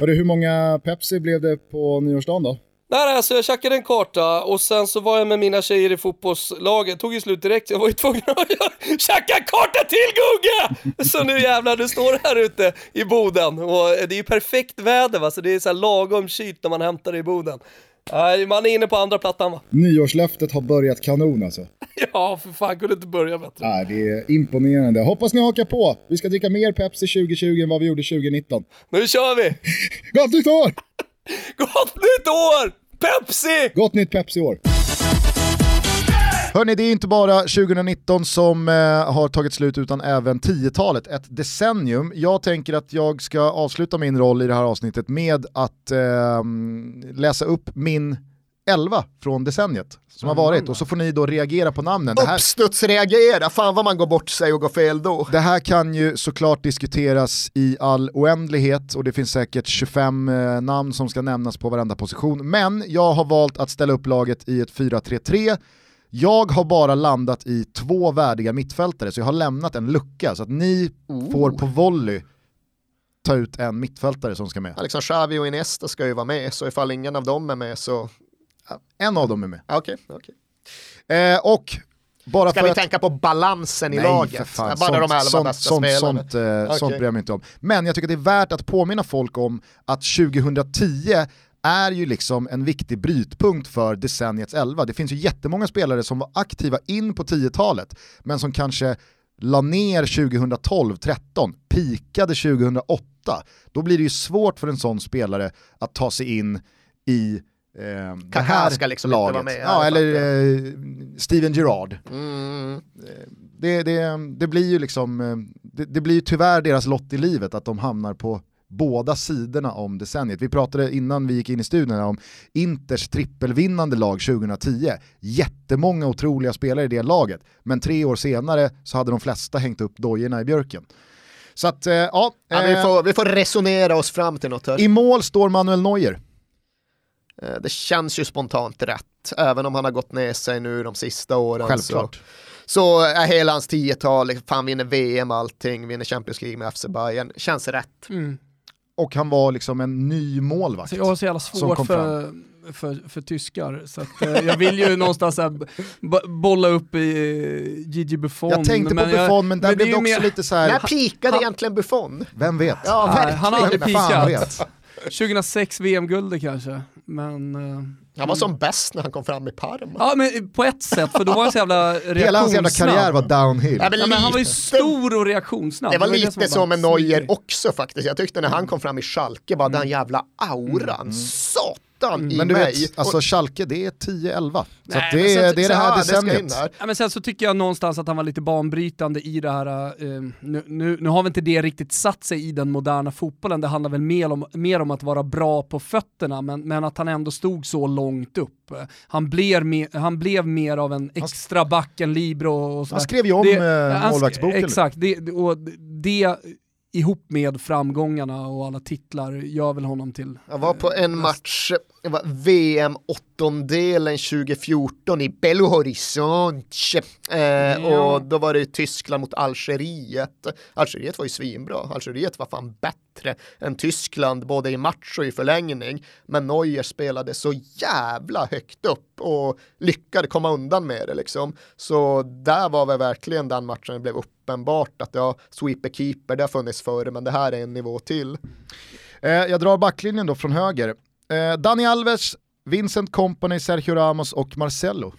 Hörru, hur många Pepsi blev det på nyårsdagen då? Nej, alltså jag tjackade en karta och sen så var jag med mina tjejer i fotbollslaget, tog ju slut direkt, jag var ju tvungen att tjacka en karta till Gugge! Så nu jävlar, du står här ute i Boden och det är ju perfekt väder va, så det är så här lagom kylt när man hämtar det i Boden. Nej, man är inne på andra plattan va? Nyårslöftet har börjat kanon alltså. ja, för fan kunde inte börja bättre. Nej, det är imponerande. Hoppas ni hakar på. Vi ska dricka mer Pepsi 2020 än vad vi gjorde 2019. Nu kör vi! Gott nytt år! Gott nytt år! Pepsi! Gott nytt Pepsi-år. Hörni, det är inte bara 2019 som eh, har tagit slut utan även 10-talet, ett decennium. Jag tänker att jag ska avsluta min roll i det här avsnittet med att eh, läsa upp min 11 från decenniet som har varit och så får ni då reagera på namnen. Det här, Uppstudsreagera, fan vad man går bort sig och går fel då. det här kan ju såklart diskuteras i all oändlighet och det finns säkert 25 eh, namn som ska nämnas på varenda position. Men jag har valt att ställa upp laget i ett 4-3-3. Jag har bara landat i två värdiga mittfältare så jag har lämnat en lucka så att ni får på volley ta ut en mittfältare som ska med. Ja, liksom Xavi och Iniesta ska ju vara med, så ifall ingen av dem är med så... En av dem är med. Okej, okej. Eh, och bara Ska vi att... tänka på balansen i Nej, laget? för fan. Bara de elva sånt, bästa sånt, spelarna. sånt, eh, Okej. sånt bryr jag mig inte om. Men jag tycker att det är värt att påminna folk om att 2010 är ju liksom en viktig brytpunkt för decenniets 11. Det finns ju jättemånga spelare som var aktiva in på 10-talet, men som kanske la ner 2012-13, pikade 2008. Då blir det ju svårt för en sån spelare att ta sig in i eh, Kaká ska liksom inte laget. vara med, ja, eller eh, Steven Gerrard Mm. det, det, det blir ju liksom, eh, det, det blir ju tyvärr deras lott i livet att de hamnar på båda sidorna om decenniet. Vi pratade innan vi gick in i studion om Inters trippelvinnande lag 2010. Jättemånga otroliga spelare i det laget, men tre år senare så hade de flesta hängt upp dojorna i björken. Så att, eh, ja, Ja, vi, eh, får, vi får resonera oss fram till något här. i mål står Manuel Neuer. Eh, Det känns ju spontant rätt, även om han har gått ner sig nu de sista åren. Självklart. Så, så är hela hans tiotal, fan vinner VM allting, vinner Champions League med FC Bayern, känns rätt. Mm. Och han var liksom en ny målvakt. Så jag har så jävla svårt för, för, för tyskar, så att, eh, jag vill ju någonstans här, bolla upp i eh, Gigi Buffon. Jag tänkte på men jag- Buffon men där men blev det också mer- lite så här. När pikade han- egentligen Buffon? vem vet? Ja, Nej, han har aldrig pikat. vet? 2006 VM-guldet kanske, men... eh, Han var som bäst när han kom fram i Parma. Ja men på ett sätt, för då var han så jävla reaktionssnabb. Hela hans jävla karriär var downhill. Ja, men Ja, men han var ju stor och reaktionssnabb. Det var ju lite som som med Neuer också faktiskt. Jag tyckte när han kom fram i Schalke, bara den jävla auran, satan i Mm. Men du mig. vet, alltså Schalke det är 10-11. Så Nej, det, är, så- det är det här här, decenniet. där. Ja, men sen så tycker jag någonstans att han var lite banbrytande i det här, eh, nu, nu, nu har väl inte det riktigt satt sig i den moderna fotbollen, det handlar väl mer om, mer om att vara bra på fötterna, men, men att han ändå stod så långt upp. Han blev, mer, han blev mer av en extra back, en libero och sådär. Han skrev ju om Det- eh, målvaktsboken. Exakt, det- och det ihop med framgångarna och alla titlar gör väl honom till... Jag var på en match, VM åttondelen 2014 i Belo Horizonte eh, och då var det Tyskland mot Algeriet. Algeriet var ju svinbra, Algeriet var fan bättre än Tyskland både i match och i förlängning. Men Neuer spelade så jävla högt upp och lyckades komma undan med det liksom. Så där var väl verkligen den matchen det blev uppenbart att ja, sweeper keeper, det har funnits förr men det här är en nivå till. Eh, jag drar backlinjen då från höger. Eh, Dani Alves, Vincent Company, Sergio Ramos och Marcelo.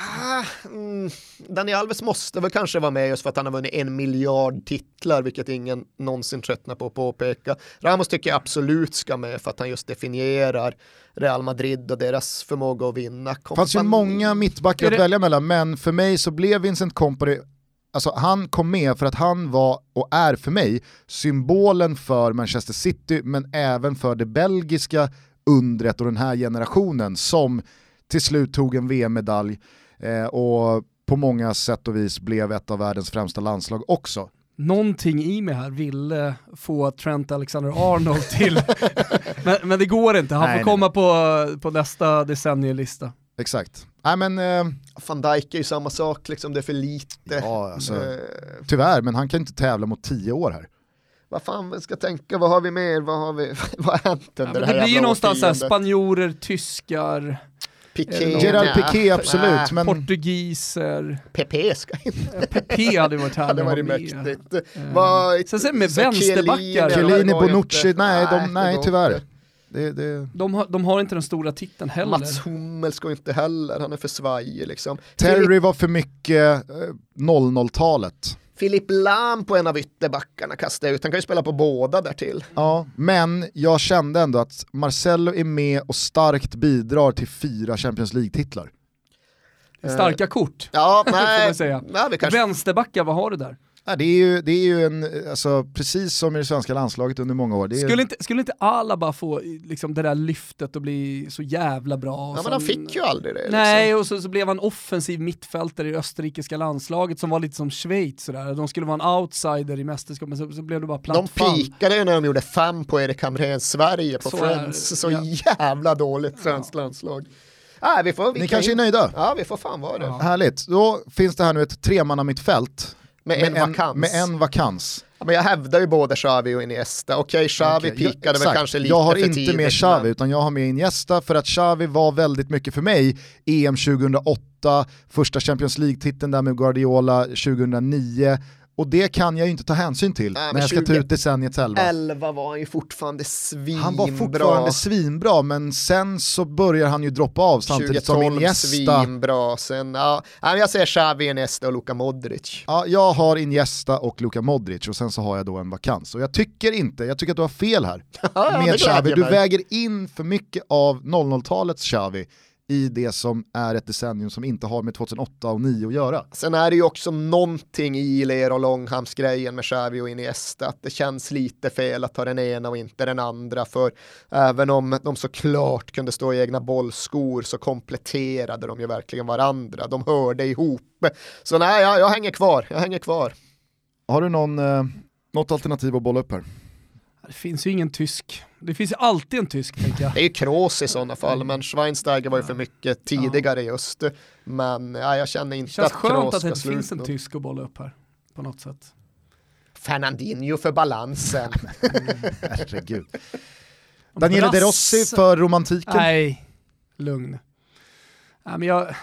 Ah, mm, Dani Alves måste väl kanske vara med just för att han har vunnit en miljard titlar, vilket ingen någonsin tröttnar på att påpeka. Ramos tycker jag absolut ska med för att han just definierar Real Madrid och deras förmåga att vinna. Det fanns ju många mittbackar att det- välja mellan, men för mig så blev Vincent Company, alltså han kom med för att han var, och är för mig, symbolen för Manchester City, men även för det belgiska undret och den här generationen som till slut tog en VM-medalj eh, och på många sätt och vis blev ett av världens främsta landslag också. Någonting i mig här ville få Trent Alexander-Arnold till, men, men det går inte, han Nej, får komma på, på nästa decennielista. Exakt. Nej men, eh, Van Dijk är ju samma sak, liksom det är för lite. ja, alltså, Eh, tyvärr, men han kan inte tävla mot tio år här. Vad fan vi ska tänka, vad har vi mer, vad har vi, vad har hänt Ja, under men det det här blir ju någonstans årtiondet? spanjorer, tyskar, Piqué, Gerard Piqué absolut, nä, men portugiser, Pepe ska in, Pepe hade varit det hade härlig varit mäktigt. Eh, Vad- Sen sen med vänsterbackar. Chiellini, det Bonucci, inte. nej, de, det nej tyvärr. inte. Det, det, De har, de har inte den stora titeln heller. Mats Hummels går inte heller, han är för svajig liksom. Terry var för mycket eh, 00-talet. Filip Lam på en av ytterbackarna kastade jag ut, han kan ju spela på båda därtill. Ja, men jag kände ändå att Marcelo är med och starkt bidrar till fyra Champions League-titlar. Starka kort, Ja, får nej, man säga. nej vi kanske... Vänsterbackar, vad har du där? Ja, det, är ju, det är ju en, alltså, precis som i det svenska landslaget under många år. Det är, Skulle inte, skulle inte Alaba få liksom, det där lyftet och bli så jävla bra? Ja, men han fick ju aldrig det. Nej, Liksom. och så, så blev han offensiv mittfältare i det österrikiska landslaget som var lite som Schweiz sådär. De skulle vara en outsider i mästerskapet, men så, så blev det bara platt De pikade ju när de gjorde fem på Erik Hamréns Sverige på Så är. Friends. Så Ja. jävla dåligt svenskt landslag. Nej, vi får, vi Ni kan kanske ju- är nöjda? Ja, vi får fan vara det. Ja. Härligt, då finns det här nu ett tremanna mittfält Med en vakans. med en vakans. Ja, men jag hävdar ju både Xavi och Iniesta. Okej, Xavi jag- pikade väl kanske lite Jag har för inte tidigt. med Xavi men- utan jag har med Iniesta för att Xavi var väldigt mycket för mig. EM 2008, första Champions League-titeln där med Guardiola 2009 och det kan jag ju inte ta hänsyn till Nej, när jag ska ta 20 ut decenniets elva. 11 var han ju fortfarande svinbra. Han var fortfarande svinbra men sen så börjar han ju droppa av samtidigt som 2012 Iniesta. svinbra. Sen, ja, jag säger Xavi, Iniesta och Luka Modric. Ja, jag har Iniesta och Luka Modric och sen så har jag då en vakans. Och jag tycker inte, jag tycker att du har fel här Ja, med Xavi. Du väger in för mycket av 00-talets Xavi i det som är ett decennium som inte har med 2008 och 2009 att göra. Sen är det ju också någonting i Ler och Långhamns-grejen med Xavi och Iniesta, att det känns lite fel att ta den ena och inte den andra, för även om de såklart kunde stå i egna bollskor så kompletterade de ju verkligen varandra, de hörde ihop. Så nej, jag, jag hänger kvar, jag hänger kvar. Har du någon, eh, något alternativ att bolla upp här? Det finns ju ingen tysk. Det finns ju alltid en tysk tänker jag. Det är ju Kroos i sådana fall, men Schweinsteiger var ju för mycket tidigare just. Men ja, jag känner inte Det känns att skönt Kroos att det ska inte finns en sluta. tysk att bolla upp här. På något sätt. Fernandinho för balansen. Herregud. Daniele De Rossi för romantiken. Nej, lugn. Nej, men jag...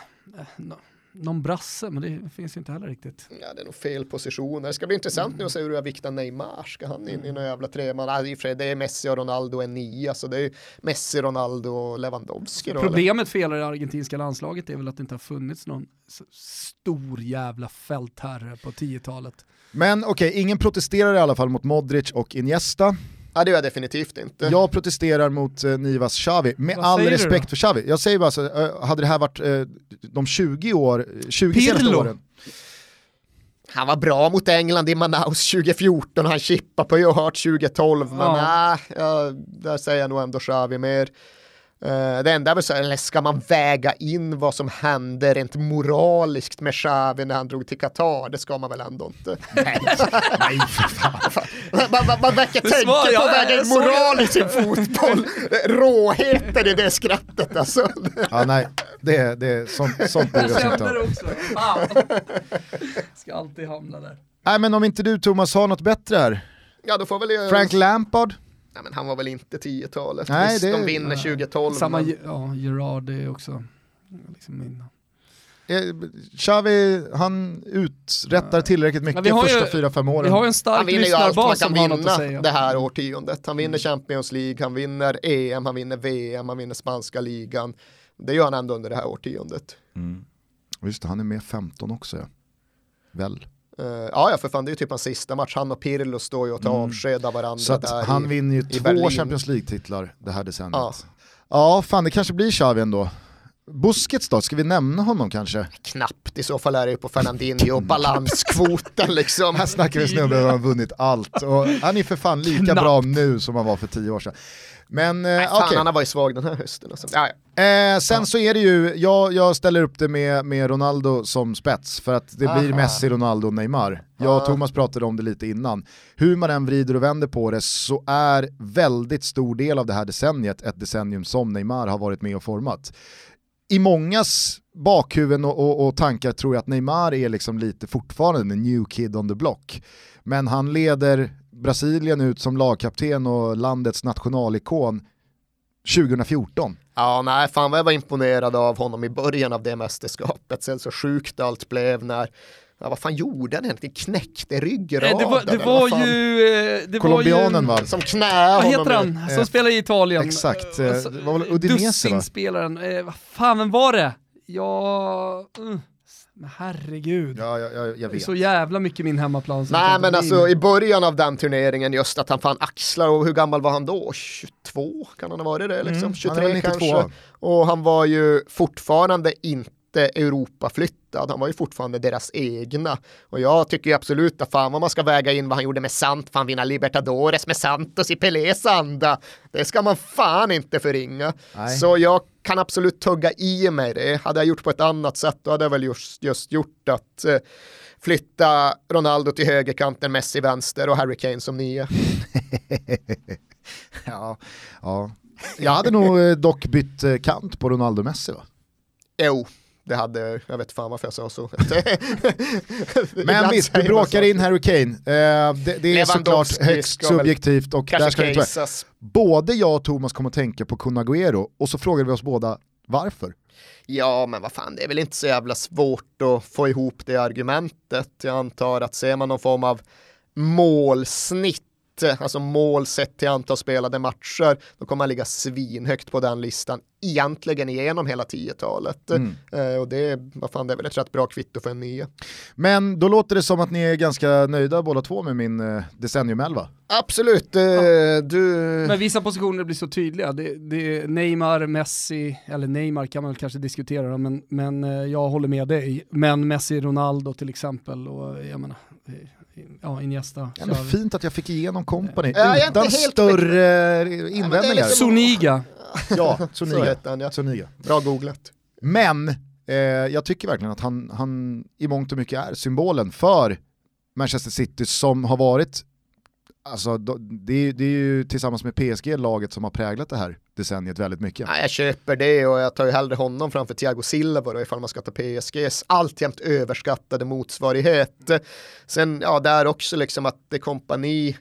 nå- Någon brasse, men det finns ju inte heller riktigt. Ja, det är nog fel positioner. Det ska bli intressant nu att se hur jag viktar Neymar. Ska han in i någon jävla treman? Det är Messi och Ronaldo en nia, så det är Messi, Ronaldo och Lewandowski. Då, eller? Problemet för hela det argentinska landslaget är väl att det inte har funnits någon stor jävla fältherre på 10-talet. Men okej, ingen protesterar i alla fall mot Modric och Iniesta. Ja, det gör jag definitivt inte. Jag protesterar mot eh, Nivas Xavi, med Vad all respekt för Xavi. Jag säger bara så, eh, hade det här varit eh, de 20 år, 20 senaste Pirlo. åren, Han var bra mot England i Manaus 2014, han chippade på Johart 2012, men Ja. nej, ja, där säger jag nog ändå Xavi mer. Eh, det enda är väl så, eller ska man väga in vad som hände rent moraliskt med Xavi när han drog till Qatar? Det ska man väl ändå inte. nej fan. man, man, man verkar tänka på jag, att väga jag in moral i sin fotboll. Råheten i det skrattet alltså. Ja, nej, det, det, sånt, sånt bryr oss inte om. Ska alltid hamna där. Nej men om inte du Thomas har något bättre här. Ja, då får väl jag... Frank Lampard, Nej, men han var väl inte 10-talet. Nej, Visst, det- de vinner 2012. Samma, men... Ja, Gerard det är också liksom eh, Xavi han uträttar tillräckligt mycket vi har första ju- fyra fem Vi åren. har ju en Han stark vinner ju allt man lyssnarbas kan som har något att vinna säga. det här årtiondet. Han vinner Champions League, han vinner EM, han vinner VM, han vinner spanska ligan. Det gör han ändå under det här årtiondet. Mm. Just det, han är med 15 också ja. Väl. Uh, ja, för fan det är ju typ hans sista match. Han och Pirlo står ju och tar Mm. avsked av varandra Så där han i... vinner ju två Berlin. Champions League-titlar det här decenniet. Ja. Ja. fan det kanske blir Xavi ändå. Busquets då, ska vi nämna honom kanske? Knappt, i så fall är det ju på Fernandinho och balanskvoten liksom. Här snackar vi snubbe som har vunnit allt och han är för fan lika Knappt. bra nu som han var för tio år sedan. Men eh, Nej, fan, okej. han har varit svag den här hösten. Alltså. Ja, ja. Eh, sen så är det ju, jag, jag ställer upp det med, med Ronaldo som spets för att det blir Aha. Messi, Ronaldo och Neymar. Jag och Ja. Thomas pratade om det lite innan. Hur man än vrider och vänder på det så är väldigt stor del av det här decenniet ett decennium som Neymar har varit med och format. I mångas bakhuvuden och, och, och tankar tror jag att Neymar är liksom lite fortfarande en new kid on the block. Men han leder Brasilien ut som lagkapten och landets nationalikon 2014. Ja, nej, fan vad jag var imponerad av honom i början av det mästerskapet. Sen så sjukt allt blev när, ja, vad fan gjorde han egentligen? Knäckte ryggraden? Eh, Det var, det eller var ju... eh, Det Colombianen var va? ju, Som knä Vad heter i- han som eh, spelar i Italien? exakt, Eh, eh, alltså, det var väl Udinese, va? Dussinspelaren, eh, vad fan vem var det? Ja... Mm. Men herregud. Ja, jag, jag, jag Det är vet. så jävla mycket min hemmaplan. Nej men alltså i början av den turneringen just att han fann axlar och hur gammal var han då? 22 kan han ha varit det liksom? Mm, han är 23 väl 92. kanske. Och han var ju fortfarande inte inte Europaflyttad, han var ju fortfarande deras egna. Och jag tycker ju absolut att fan vad man ska väga in vad han gjorde med Sant, fan vinna Libertadores med Santos i Pelés anda. Det ska man fan inte förringa. Nej. Så jag kan absolut tugga i mig det. Hade jag gjort på ett annat sätt då hade jag väl just, just gjort att eh, flytta Ronaldo till högerkanten, Messi vänster och Harry Kane som nia. ja, ja. Jag hade nog eh, dock bytt eh, kant på Ronaldo och Messi va? Jo, det hade, jag vet fan varför jag sa så. Men visst, du bråkar in Harry Kane. Eh, det, det är såklart högst subjektivt och där ska inte. Både jag och Thomas kom att tänka på Kun Agüero och så frågade vi oss båda varför. Ja, men vad fan, det är väl inte så jävla svårt att få ihop det argumentet. Jag antar att ser man någon form av målsnitt, alltså mål sett till antal spelade matcher, då kommer man ligga svinhögt på den listan egentligen igenom hela 10-talet. Mm. Eh, och det vad fan, det är väl ett rätt bra kvitto för en nia. Men då låter det som att ni är ganska nöjda båda två med min eh, decennium-elva. Absolut, eh, du... Men vissa positioner blir så tydliga. Det, det är Neymar, Messi, eller Neymar kan man väl kanske diskutera men, men eh, jag håller med dig. Men Messi, Ronaldo till exempel och jag menar, eh, ja Iniesta. Kör vi. fint att jag fick igenom kompani Ja, utan större är invändningar. Soniga. Ja, Soniga. han, ja. Soniga. Bra googlat. Men eh, jag tycker verkligen att han, han i mångt och mycket är symbolen för Manchester City som har varit, alltså det är, det är ju tillsammans med PSG laget som har präglat det här decenniet väldigt mycket. Nej, jag köper det och jag tar ju hellre honom framför Thiago Silva då, ifall man ska ta PSGs alltjämt överskattade motsvarighet. Sen, ja, där också liksom att det kompani,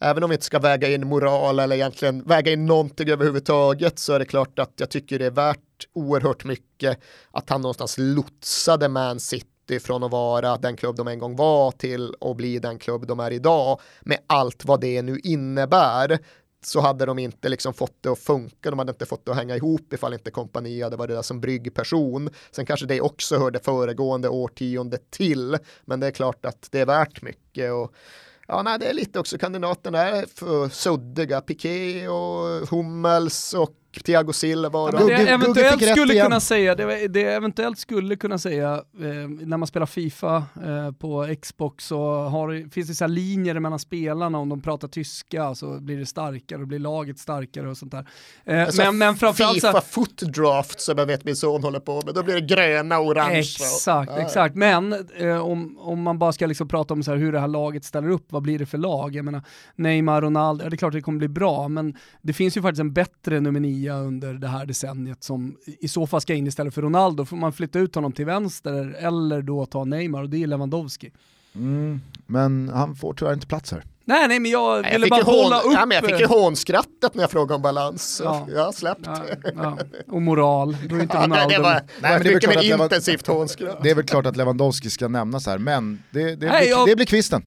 även om vi inte ska väga in moral eller egentligen väga in någonting överhuvudtaget så är det klart att jag tycker det är värt oerhört mycket att han någonstans lotsade Man City från att vara den klubb de en gång var till att bli den klubb de är idag med allt vad det nu innebär så hade de inte liksom fått det att funka, de hade inte fått det att hänga ihop ifall inte kompani hade varit där som bryggperson. Sen kanske det också hörde föregående årtionde till, men det är klart att det är värt mycket. Och Ja, nej, det är lite också kandidaterna är för suddiga. Piqué och Hummels och Thiago Silva. Och Ja, det jag eventuellt skulle igen. kunna säga, det, det eventuellt skulle kunna säga eh, när man spelar Fifa eh, på Xbox så har, finns det så linjer mellan spelarna, om de pratar tyska så blir det starkare och blir laget starkare och sånt där. Eh, Alltså, men, men framförallt så Fifa här, foot draft som jag vet min son håller på med, då blir det gröna och orange. Exakt, Ja, exakt. Men eh, om, om man bara ska liksom prata om så här, hur det här laget ställer upp, vad blir det för lag? Jag menar, Neymar, Ronaldo, ja, det är klart det kommer bli bra, men det finns ju faktiskt en bättre nummer nio under det här decenniet som i så fall ska in istället för Ronaldo. Får man flytta ut honom till vänster eller då ta Neymar och det är Lewandowski. Mm, men han får tyvärr inte plats här. Nej, nej, men jag Nej, ville jag bara fick, ju hålla hån, upp... ja, men jag fick ju eh, hånskrattet när jag frågade om balans. Så Ja. Jag har släppt. ja, ja. Och moral, då är inte Ja, det, Ronaldo... det var, Nej, det men det är väl mycket klart mer det intensivt hånskratt. Det är väl klart att Lewandowski ska nämnas här, men det, det, Nej, blir, jag- det blir kvisten.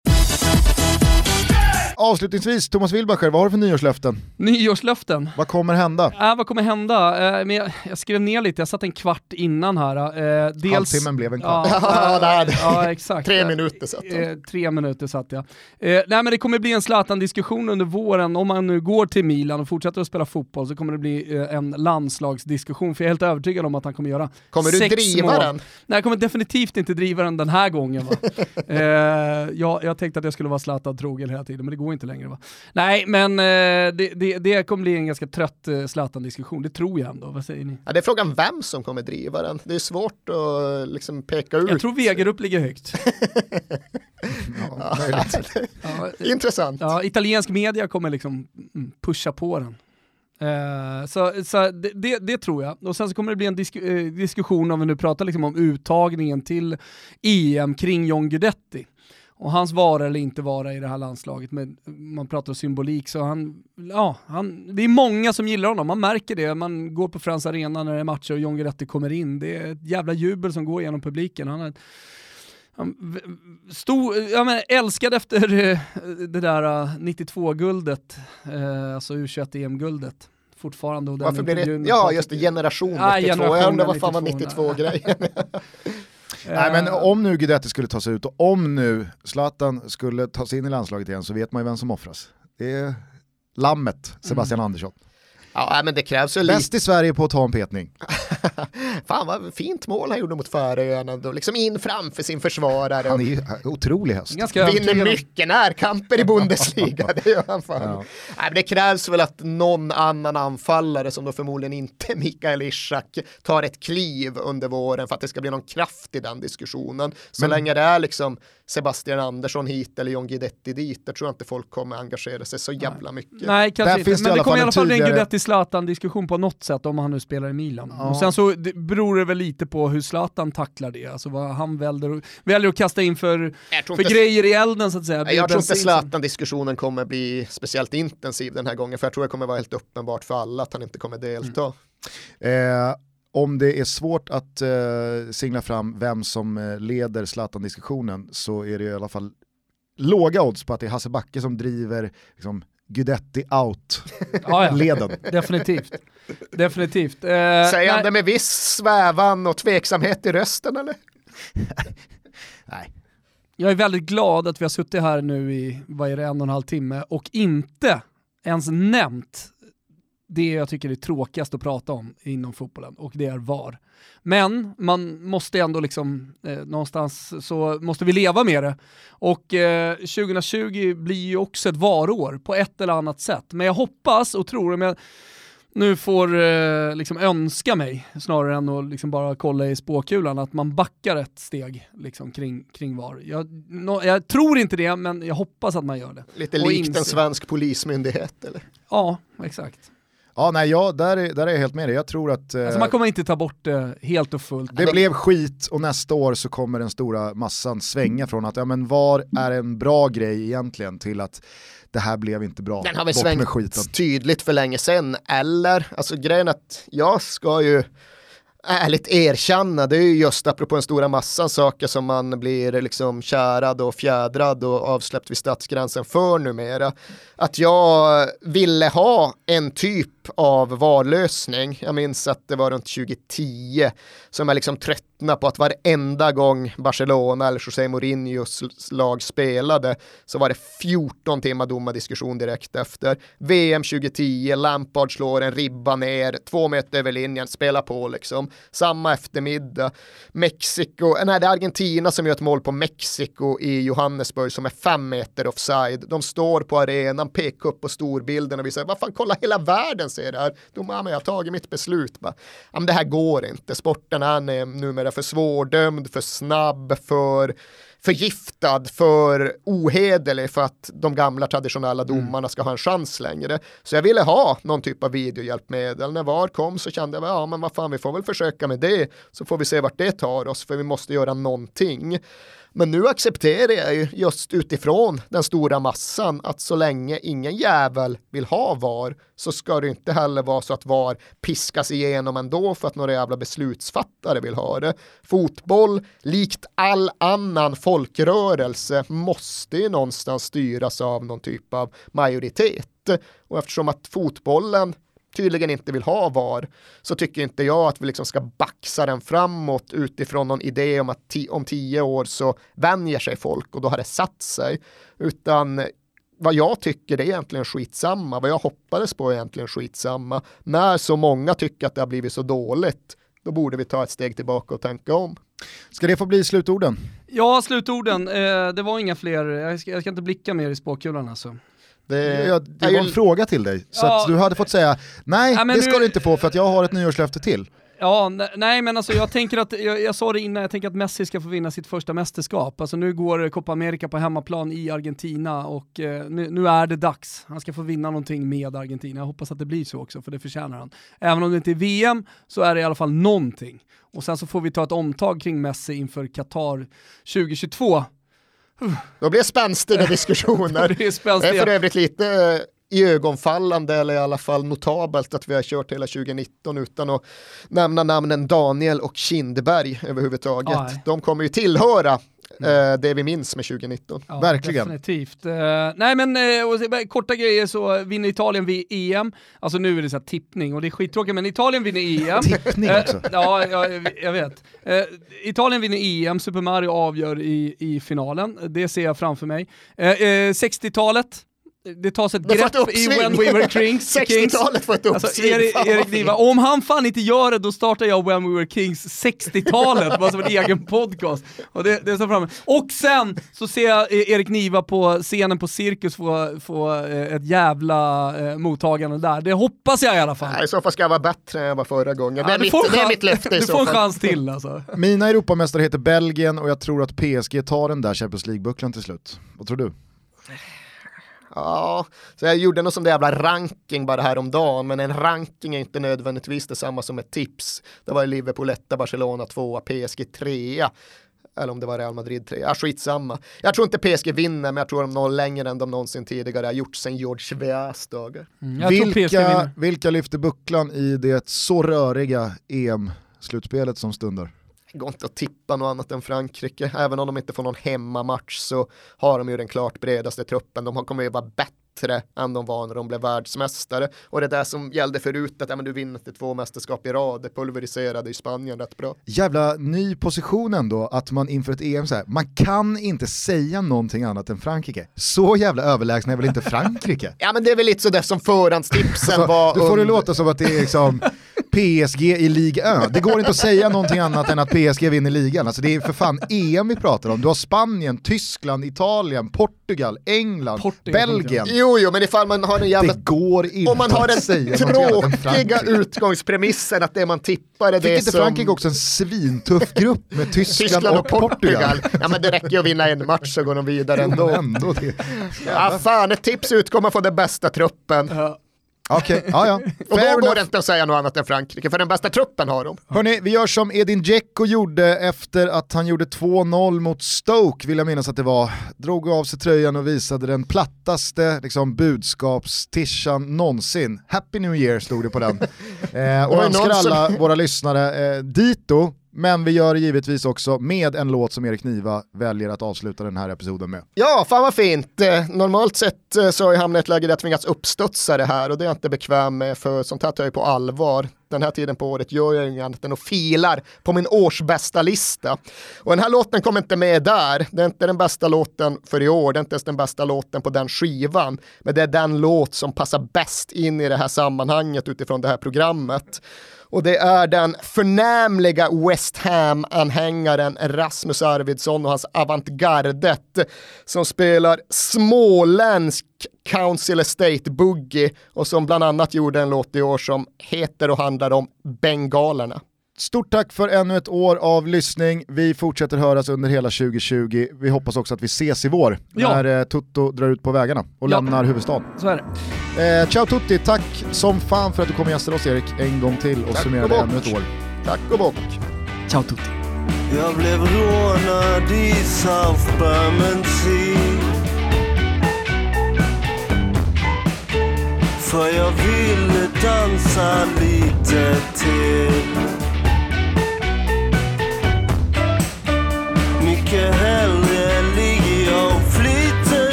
Avslutningsvis, Thomas Wilbacher, vad har du för nyårslöften? Nyårslöften. Vad kommer hända? Äh, vad kommer hända? Eh, men jag, jag skrev ner lite, jag satt en kvart innan här. Eh, dels, Halvtimmen blev en kvart. Ja, äh, ja exakt. Tre minuter satt han. Eh, tre minuter satt jag. Eh, nej men det kommer bli en Zlatan-diskussion under våren. Om man nu går till Milan och fortsätter att spela fotboll så kommer det bli eh, en landslagsdiskussion. För jag är helt övertygad om att han kommer göra Kommer du driva mål. den? Nej jag kommer definitivt inte driva den den här gången. Va? jag, jag tänkte att jag skulle vara Zlatan trogen hela tiden men det går inte längre. Va? Nej men eh, det, det, det kommer bli en ganska trött eh, Zlatan-diskussion, det tror jag ändå. Vad säger ni? Ja, det är frågan vem som kommer driva den. Det är svårt att liksom peka ut. Jag tror Wegerup ligger högt. Ja. Ja, Intressant. Ja, italiensk media kommer liksom mm, pusha på den. Eh, så så det, det, det tror jag. Och sen så kommer det bli en disk, eh, diskussion om vi nu pratar liksom om uttagningen till EM kring John Guidetti. Och hans vara eller inte vara i det här landslaget, men man pratar symbolik så han, ja, han, det är många som gillar honom, man märker det, man går på Friends Arena när det är matcher och John Guidetti kommer in, det är ett jävla jubel som går genom publiken. Han är, han, stor, jag menar, älskad efter eh, det där eh, 92-guldet, eh, alltså U21-EM-guldet fortfarande. Och den Varför blir det? Ja, just det, generation 92. Ja, jag undrar vad fan var 92, 92-grejen? Nej men Eh, om nu Guidetti skulle tas ut och om nu Zlatan skulle ta sig in i landslaget igen så vet man ju vem som offras. Det är lammet Sebastian Mm. Andersson. Ja, men det krävs ju lite. Bäst i Sverige på att ta en petning. Fan vad fint mål han gjorde mot Färöarna, då liksom in framför sin försvarare. Han är ju otrolig häst. Ganska Vinner mycket närkamper i Bundesliga, det gör han fan. Ja. Nej, men det krävs väl att någon annan anfallare som då förmodligen inte Mikael Ishak tar ett kliv under våren för att det ska bli någon kraft i den diskussionen. Så Men- länge det är liksom Sebastian Andersson hit eller John Guidetti dit, där tror jag inte folk kommer engagera sig så jävla mycket. Nej, Där kanske inte. finns det Men det kommer i alla fall en Guidetti Zlatan-diskussion på något sätt om han nu spelar i Milan. Ja. Och sen så det beror det väl lite på hur Zlatan tacklar det, alltså vad han väljer, väljer att kasta in för, Jag för inte- grejer i elden så att säga. Nej, Jag tror inte Zlatan-diskussionen kommer bli speciellt intensiv den här gången, för jag tror det kommer vara helt uppenbart för alla att han inte kommer delta. Eh, om det är svårt att eh, singla fram vem som eh, leder Zlatan-diskussionen så är det i alla fall låga odds på att det är Hasse Backe som driver liksom, Guidetti out-leden. Ja, ja. Definitivt. Definitivt. Eh, Säger han nej, det med viss svävan och tveksamhet i rösten eller? Nej. Jag är väldigt glad att vi har suttit här nu i, vad är det, en och en halv timme och inte ens nämnt det jag tycker är tråkigast att prata om inom fotbollen och det är VAR. Men man måste ändå liksom, eh, någonstans så måste vi leva med det. Och eh, 2020 blir ju också ett VAR-år på ett eller annat sätt. Men jag hoppas och tror, om jag nu får eh, liksom önska mig snarare än att liksom bara kolla i spåkulan, att man backar ett steg liksom, kring, kring VAR. Jag, nå- jag tror inte det, men jag hoppas att man gör det. Lite Och likt en inse- svensk polismyndighet eller? Ja, exakt. Ja, nej, ja, där, är, där är jag helt med dig. Jag tror att eh, Alltså man kommer inte ta bort det helt och fullt. det blev skit och nästa år så kommer den stora massan svänga från att ja, men VAR är en bra grej egentligen till att det här blev inte bra. Den har väl svängt tydligt för länge sedan, eller? Alltså grejen att jag ska ju ärligt erkänna, det är ju just apropå den stora massan saker som man blir liksom kärad och fjädrad och avsläppt vid stadsgränsen för numera. Att jag ville ha en typ Typ av vallösning. Jag minns att det var runt 2010 som jag liksom tröttnade på att varenda gång Barcelona eller José Mourinhos lag spelade så var det 14 timmar domardiskussion direkt efter. VM 2010, Lampard slår en ribba ner, två meter över linjen, spela på liksom. Samma eftermiddag, Mexiko, nej det är Argentina som gör ett mål på Mexiko i Johannesburg som är fem meter offside. De står på arenan, pekar upp på storbilden och visar, vad fan kolla hela världen ser det här. Domaren, jag har tagit mitt beslut. Bara, ja, men det här går inte, sporten är nu- numera för svårdömd, för snabb, för förgiftad, för ohederlig för att de gamla traditionella domarna ska ha en chans längre. Så jag ville ha någon typ av videohjälpmedel. När VAR kom så kände jag, ja men vad fan vi får väl försöka med det så får vi se vart det tar oss för vi måste göra någonting. Men nu accepterar jag ju just utifrån den stora massan att så länge ingen jävel vill ha VAR så ska det inte heller vara så att VAR piskas igenom ändå för att några jävla beslutsfattare vill ha det. Fotboll, likt all annan folkrörelse, måste ju någonstans styras av någon typ av majoritet. Och eftersom att fotbollen tydligen inte vill ha VAR så tycker inte jag att vi liksom ska baxa den framåt utifrån någon idé om att ti- om tio år så vänjer sig folk och då har det satt sig. Utan vad jag tycker det är egentligen skitsamma, vad jag hoppades på är egentligen skitsamma. När så många tycker att det har blivit så dåligt, då borde vi ta ett steg tillbaka och tänka om. Ska det få bli slutorden? Ja, slutorden. Eh, det var inga fler, jag ska, jag ska inte blicka mer i spåkulan alltså. Det, Ja, det är var ju- en fråga till dig, så Ja. du hade fått säga nej, Ja, det ska nu- du inte få för att jag har ett nyårslöfte till. Ja, ne- nej men alltså jag tänker att, jag, jag sa det innan, jag tänker att Messi ska få vinna sitt första mästerskap. Alltså nu går Copa America på hemmaplan i Argentina och eh, nu, nu är det dags. Han ska få vinna någonting med Argentina. Jag hoppas att det blir så också, för det förtjänar han. Även om det inte är VM så är det i alla fall någonting. Och sen så får vi ta ett omtag kring Messi inför Qatar 2022. Då blir det spänstiga diskussioner. Det är Det är för spänstiga. övrigt lite eh, i ögonfallande eller i alla fall notabelt att vi har kört hela 2019 utan att nämna namnen Daniel och Kindberg överhuvudtaget. Nej. De kommer ju tillhöra eh, det vi minns med 2019. Ja, Verkligen. Definitivt. Eh, nej men eh, och så- korta grejer så vinner Italien vid EM. Alltså nu är det så här tippning och det är skittråkigt men Italien vinner EM. Tippning Eh, också. ja, jag, jag vet. Eh, Italien vinner EM, Super Mario avgör i, i finalen. Det ser jag framför mig. Eh, eh, 60-talet det tas ett Det grepp ett i. When We Were Kings. Kings. 60-talet får ett uppsving. Alltså, Erik. Niva, om han fan inte gör det, då startar jag When We Were Kings 60-talet, bara som en egen podcast. Och det, det är så framme. Och sen så ser jag eh, Erik Niva på scenen på Cirkus få, få eh, ett jävla eh, mottagande där. Det hoppas jag i alla fall. Nej, I så fall ska jag vara bättre än jag var förra gången. Ja, det, är du mitt, får en det är chans- mitt löfte i Du så får en fall. chans till alltså. Mina Europamästare heter Belgien och jag tror att PSG tar den där Champions League-bucklan till slut. Vad tror du? Ja, så jag gjorde något som det jävla ranking bara häromdagen, men en ranking är inte nödvändigtvis detsamma som ett tips. Det var Liverpool 1, Barcelona 2, PSG 3. Eller om det var Real Madrid 3, ja skitsamma. Jag tror inte PSG vinner, men jag tror de når längre än de någonsin tidigare har gjort sedan George Weahs dagar. Mm, Vilka, vilka lyfter bucklan i det så röriga EM-slutspelet som stundar? Det går inte att tippa något annat än Frankrike. Även om de inte får någon hemmamatch så har de ju den klart bredaste truppen. De kommer ju vara bättre än de var när de blev världsmästare. Och det där som gällde förut, att ja, men du vinner inte två mästerskap i rad, det pulveriserade i Spanien rätt bra. Jävla ny position ändå, att man inför ett EM så här, man kan inte säga någonting annat än Frankrike. Så jävla överlägsna är väl inte Frankrike? Ja men det är väl lite sådär som förhandstipsen var du får det låta som att det är liksom PSG i Ligue 1. Det går inte att säga någonting annat än att PSG vinner ligan. Alltså det är för fan EM vi pratar om. Du har Spanien, Tyskland, Italien, Portugal, England, Portugal, Belgien. Jo, jo, men ifall man har en jävla Det går inte om man har den tråkiga utgångspremissen att det man tippar är Fick det inte som Frankrike också en svintuff grupp med Tyskland, Tyskland och Portugal. Portugal? Ja men det räcker ju att vinna en match så går de vidare ändå. Ändå det. Ja fan, ett tips utgår man från den bästa truppen. Okej, ja ja. Och då går det inte att säga något annat än Frankrike, för den bästa truppen har de. Hörni, vi gör som Edin Dzeko gjorde efter att han gjorde 2-0 mot Stoke, vill jag minnas att det var. Drog av sig tröjan och visade den plattaste liksom, budskapstishan någonsin. Happy New Year stod det på den. Eh, och önskar alla våra lyssnare eh, dito, men vi gör det givetvis också med en låt som Erik Niva väljer att avsluta den här episoden med. Ja, fan vad fint. Eh, normalt sett eh, så har jag hamnat i ett läge där jag tvingats uppstudsa det här och det är jag inte bekväm med för sånt här tar jag på allvar. Den här tiden på året gör jag inget annat än att filar på min årsbästa lista. Och den här låten kommer inte med där. Det är inte den bästa låten för i år, det är inte ens den bästa låten på den skivan. Men det är den låt som passar bäst in i det här sammanhanget utifrån det här programmet. Och det är den förnämliga West Ham-anhängaren Rasmus Arvidsson och hans avantgardet som spelar småländsk Council Estate Boogie och som bland annat gjorde en låt i år som heter och handlar om bengalerna. Stort tack för ännu ett år av lyssning. Vi fortsätter höras under hela 2020. Vi hoppas också att vi ses i vår Ja. när eh, Tutto drar ut på vägarna och Ja. lämnar huvudstaden. Så är det. Eh, ciao Tutti, tack som fan för att du kom och gästade oss Erik en gång till och Tack summerade och ännu ett år. Tack och bock. Ciao tutti. Jag blev rånad i South Bermondsey För jag ville dansa lite till Mycket hellre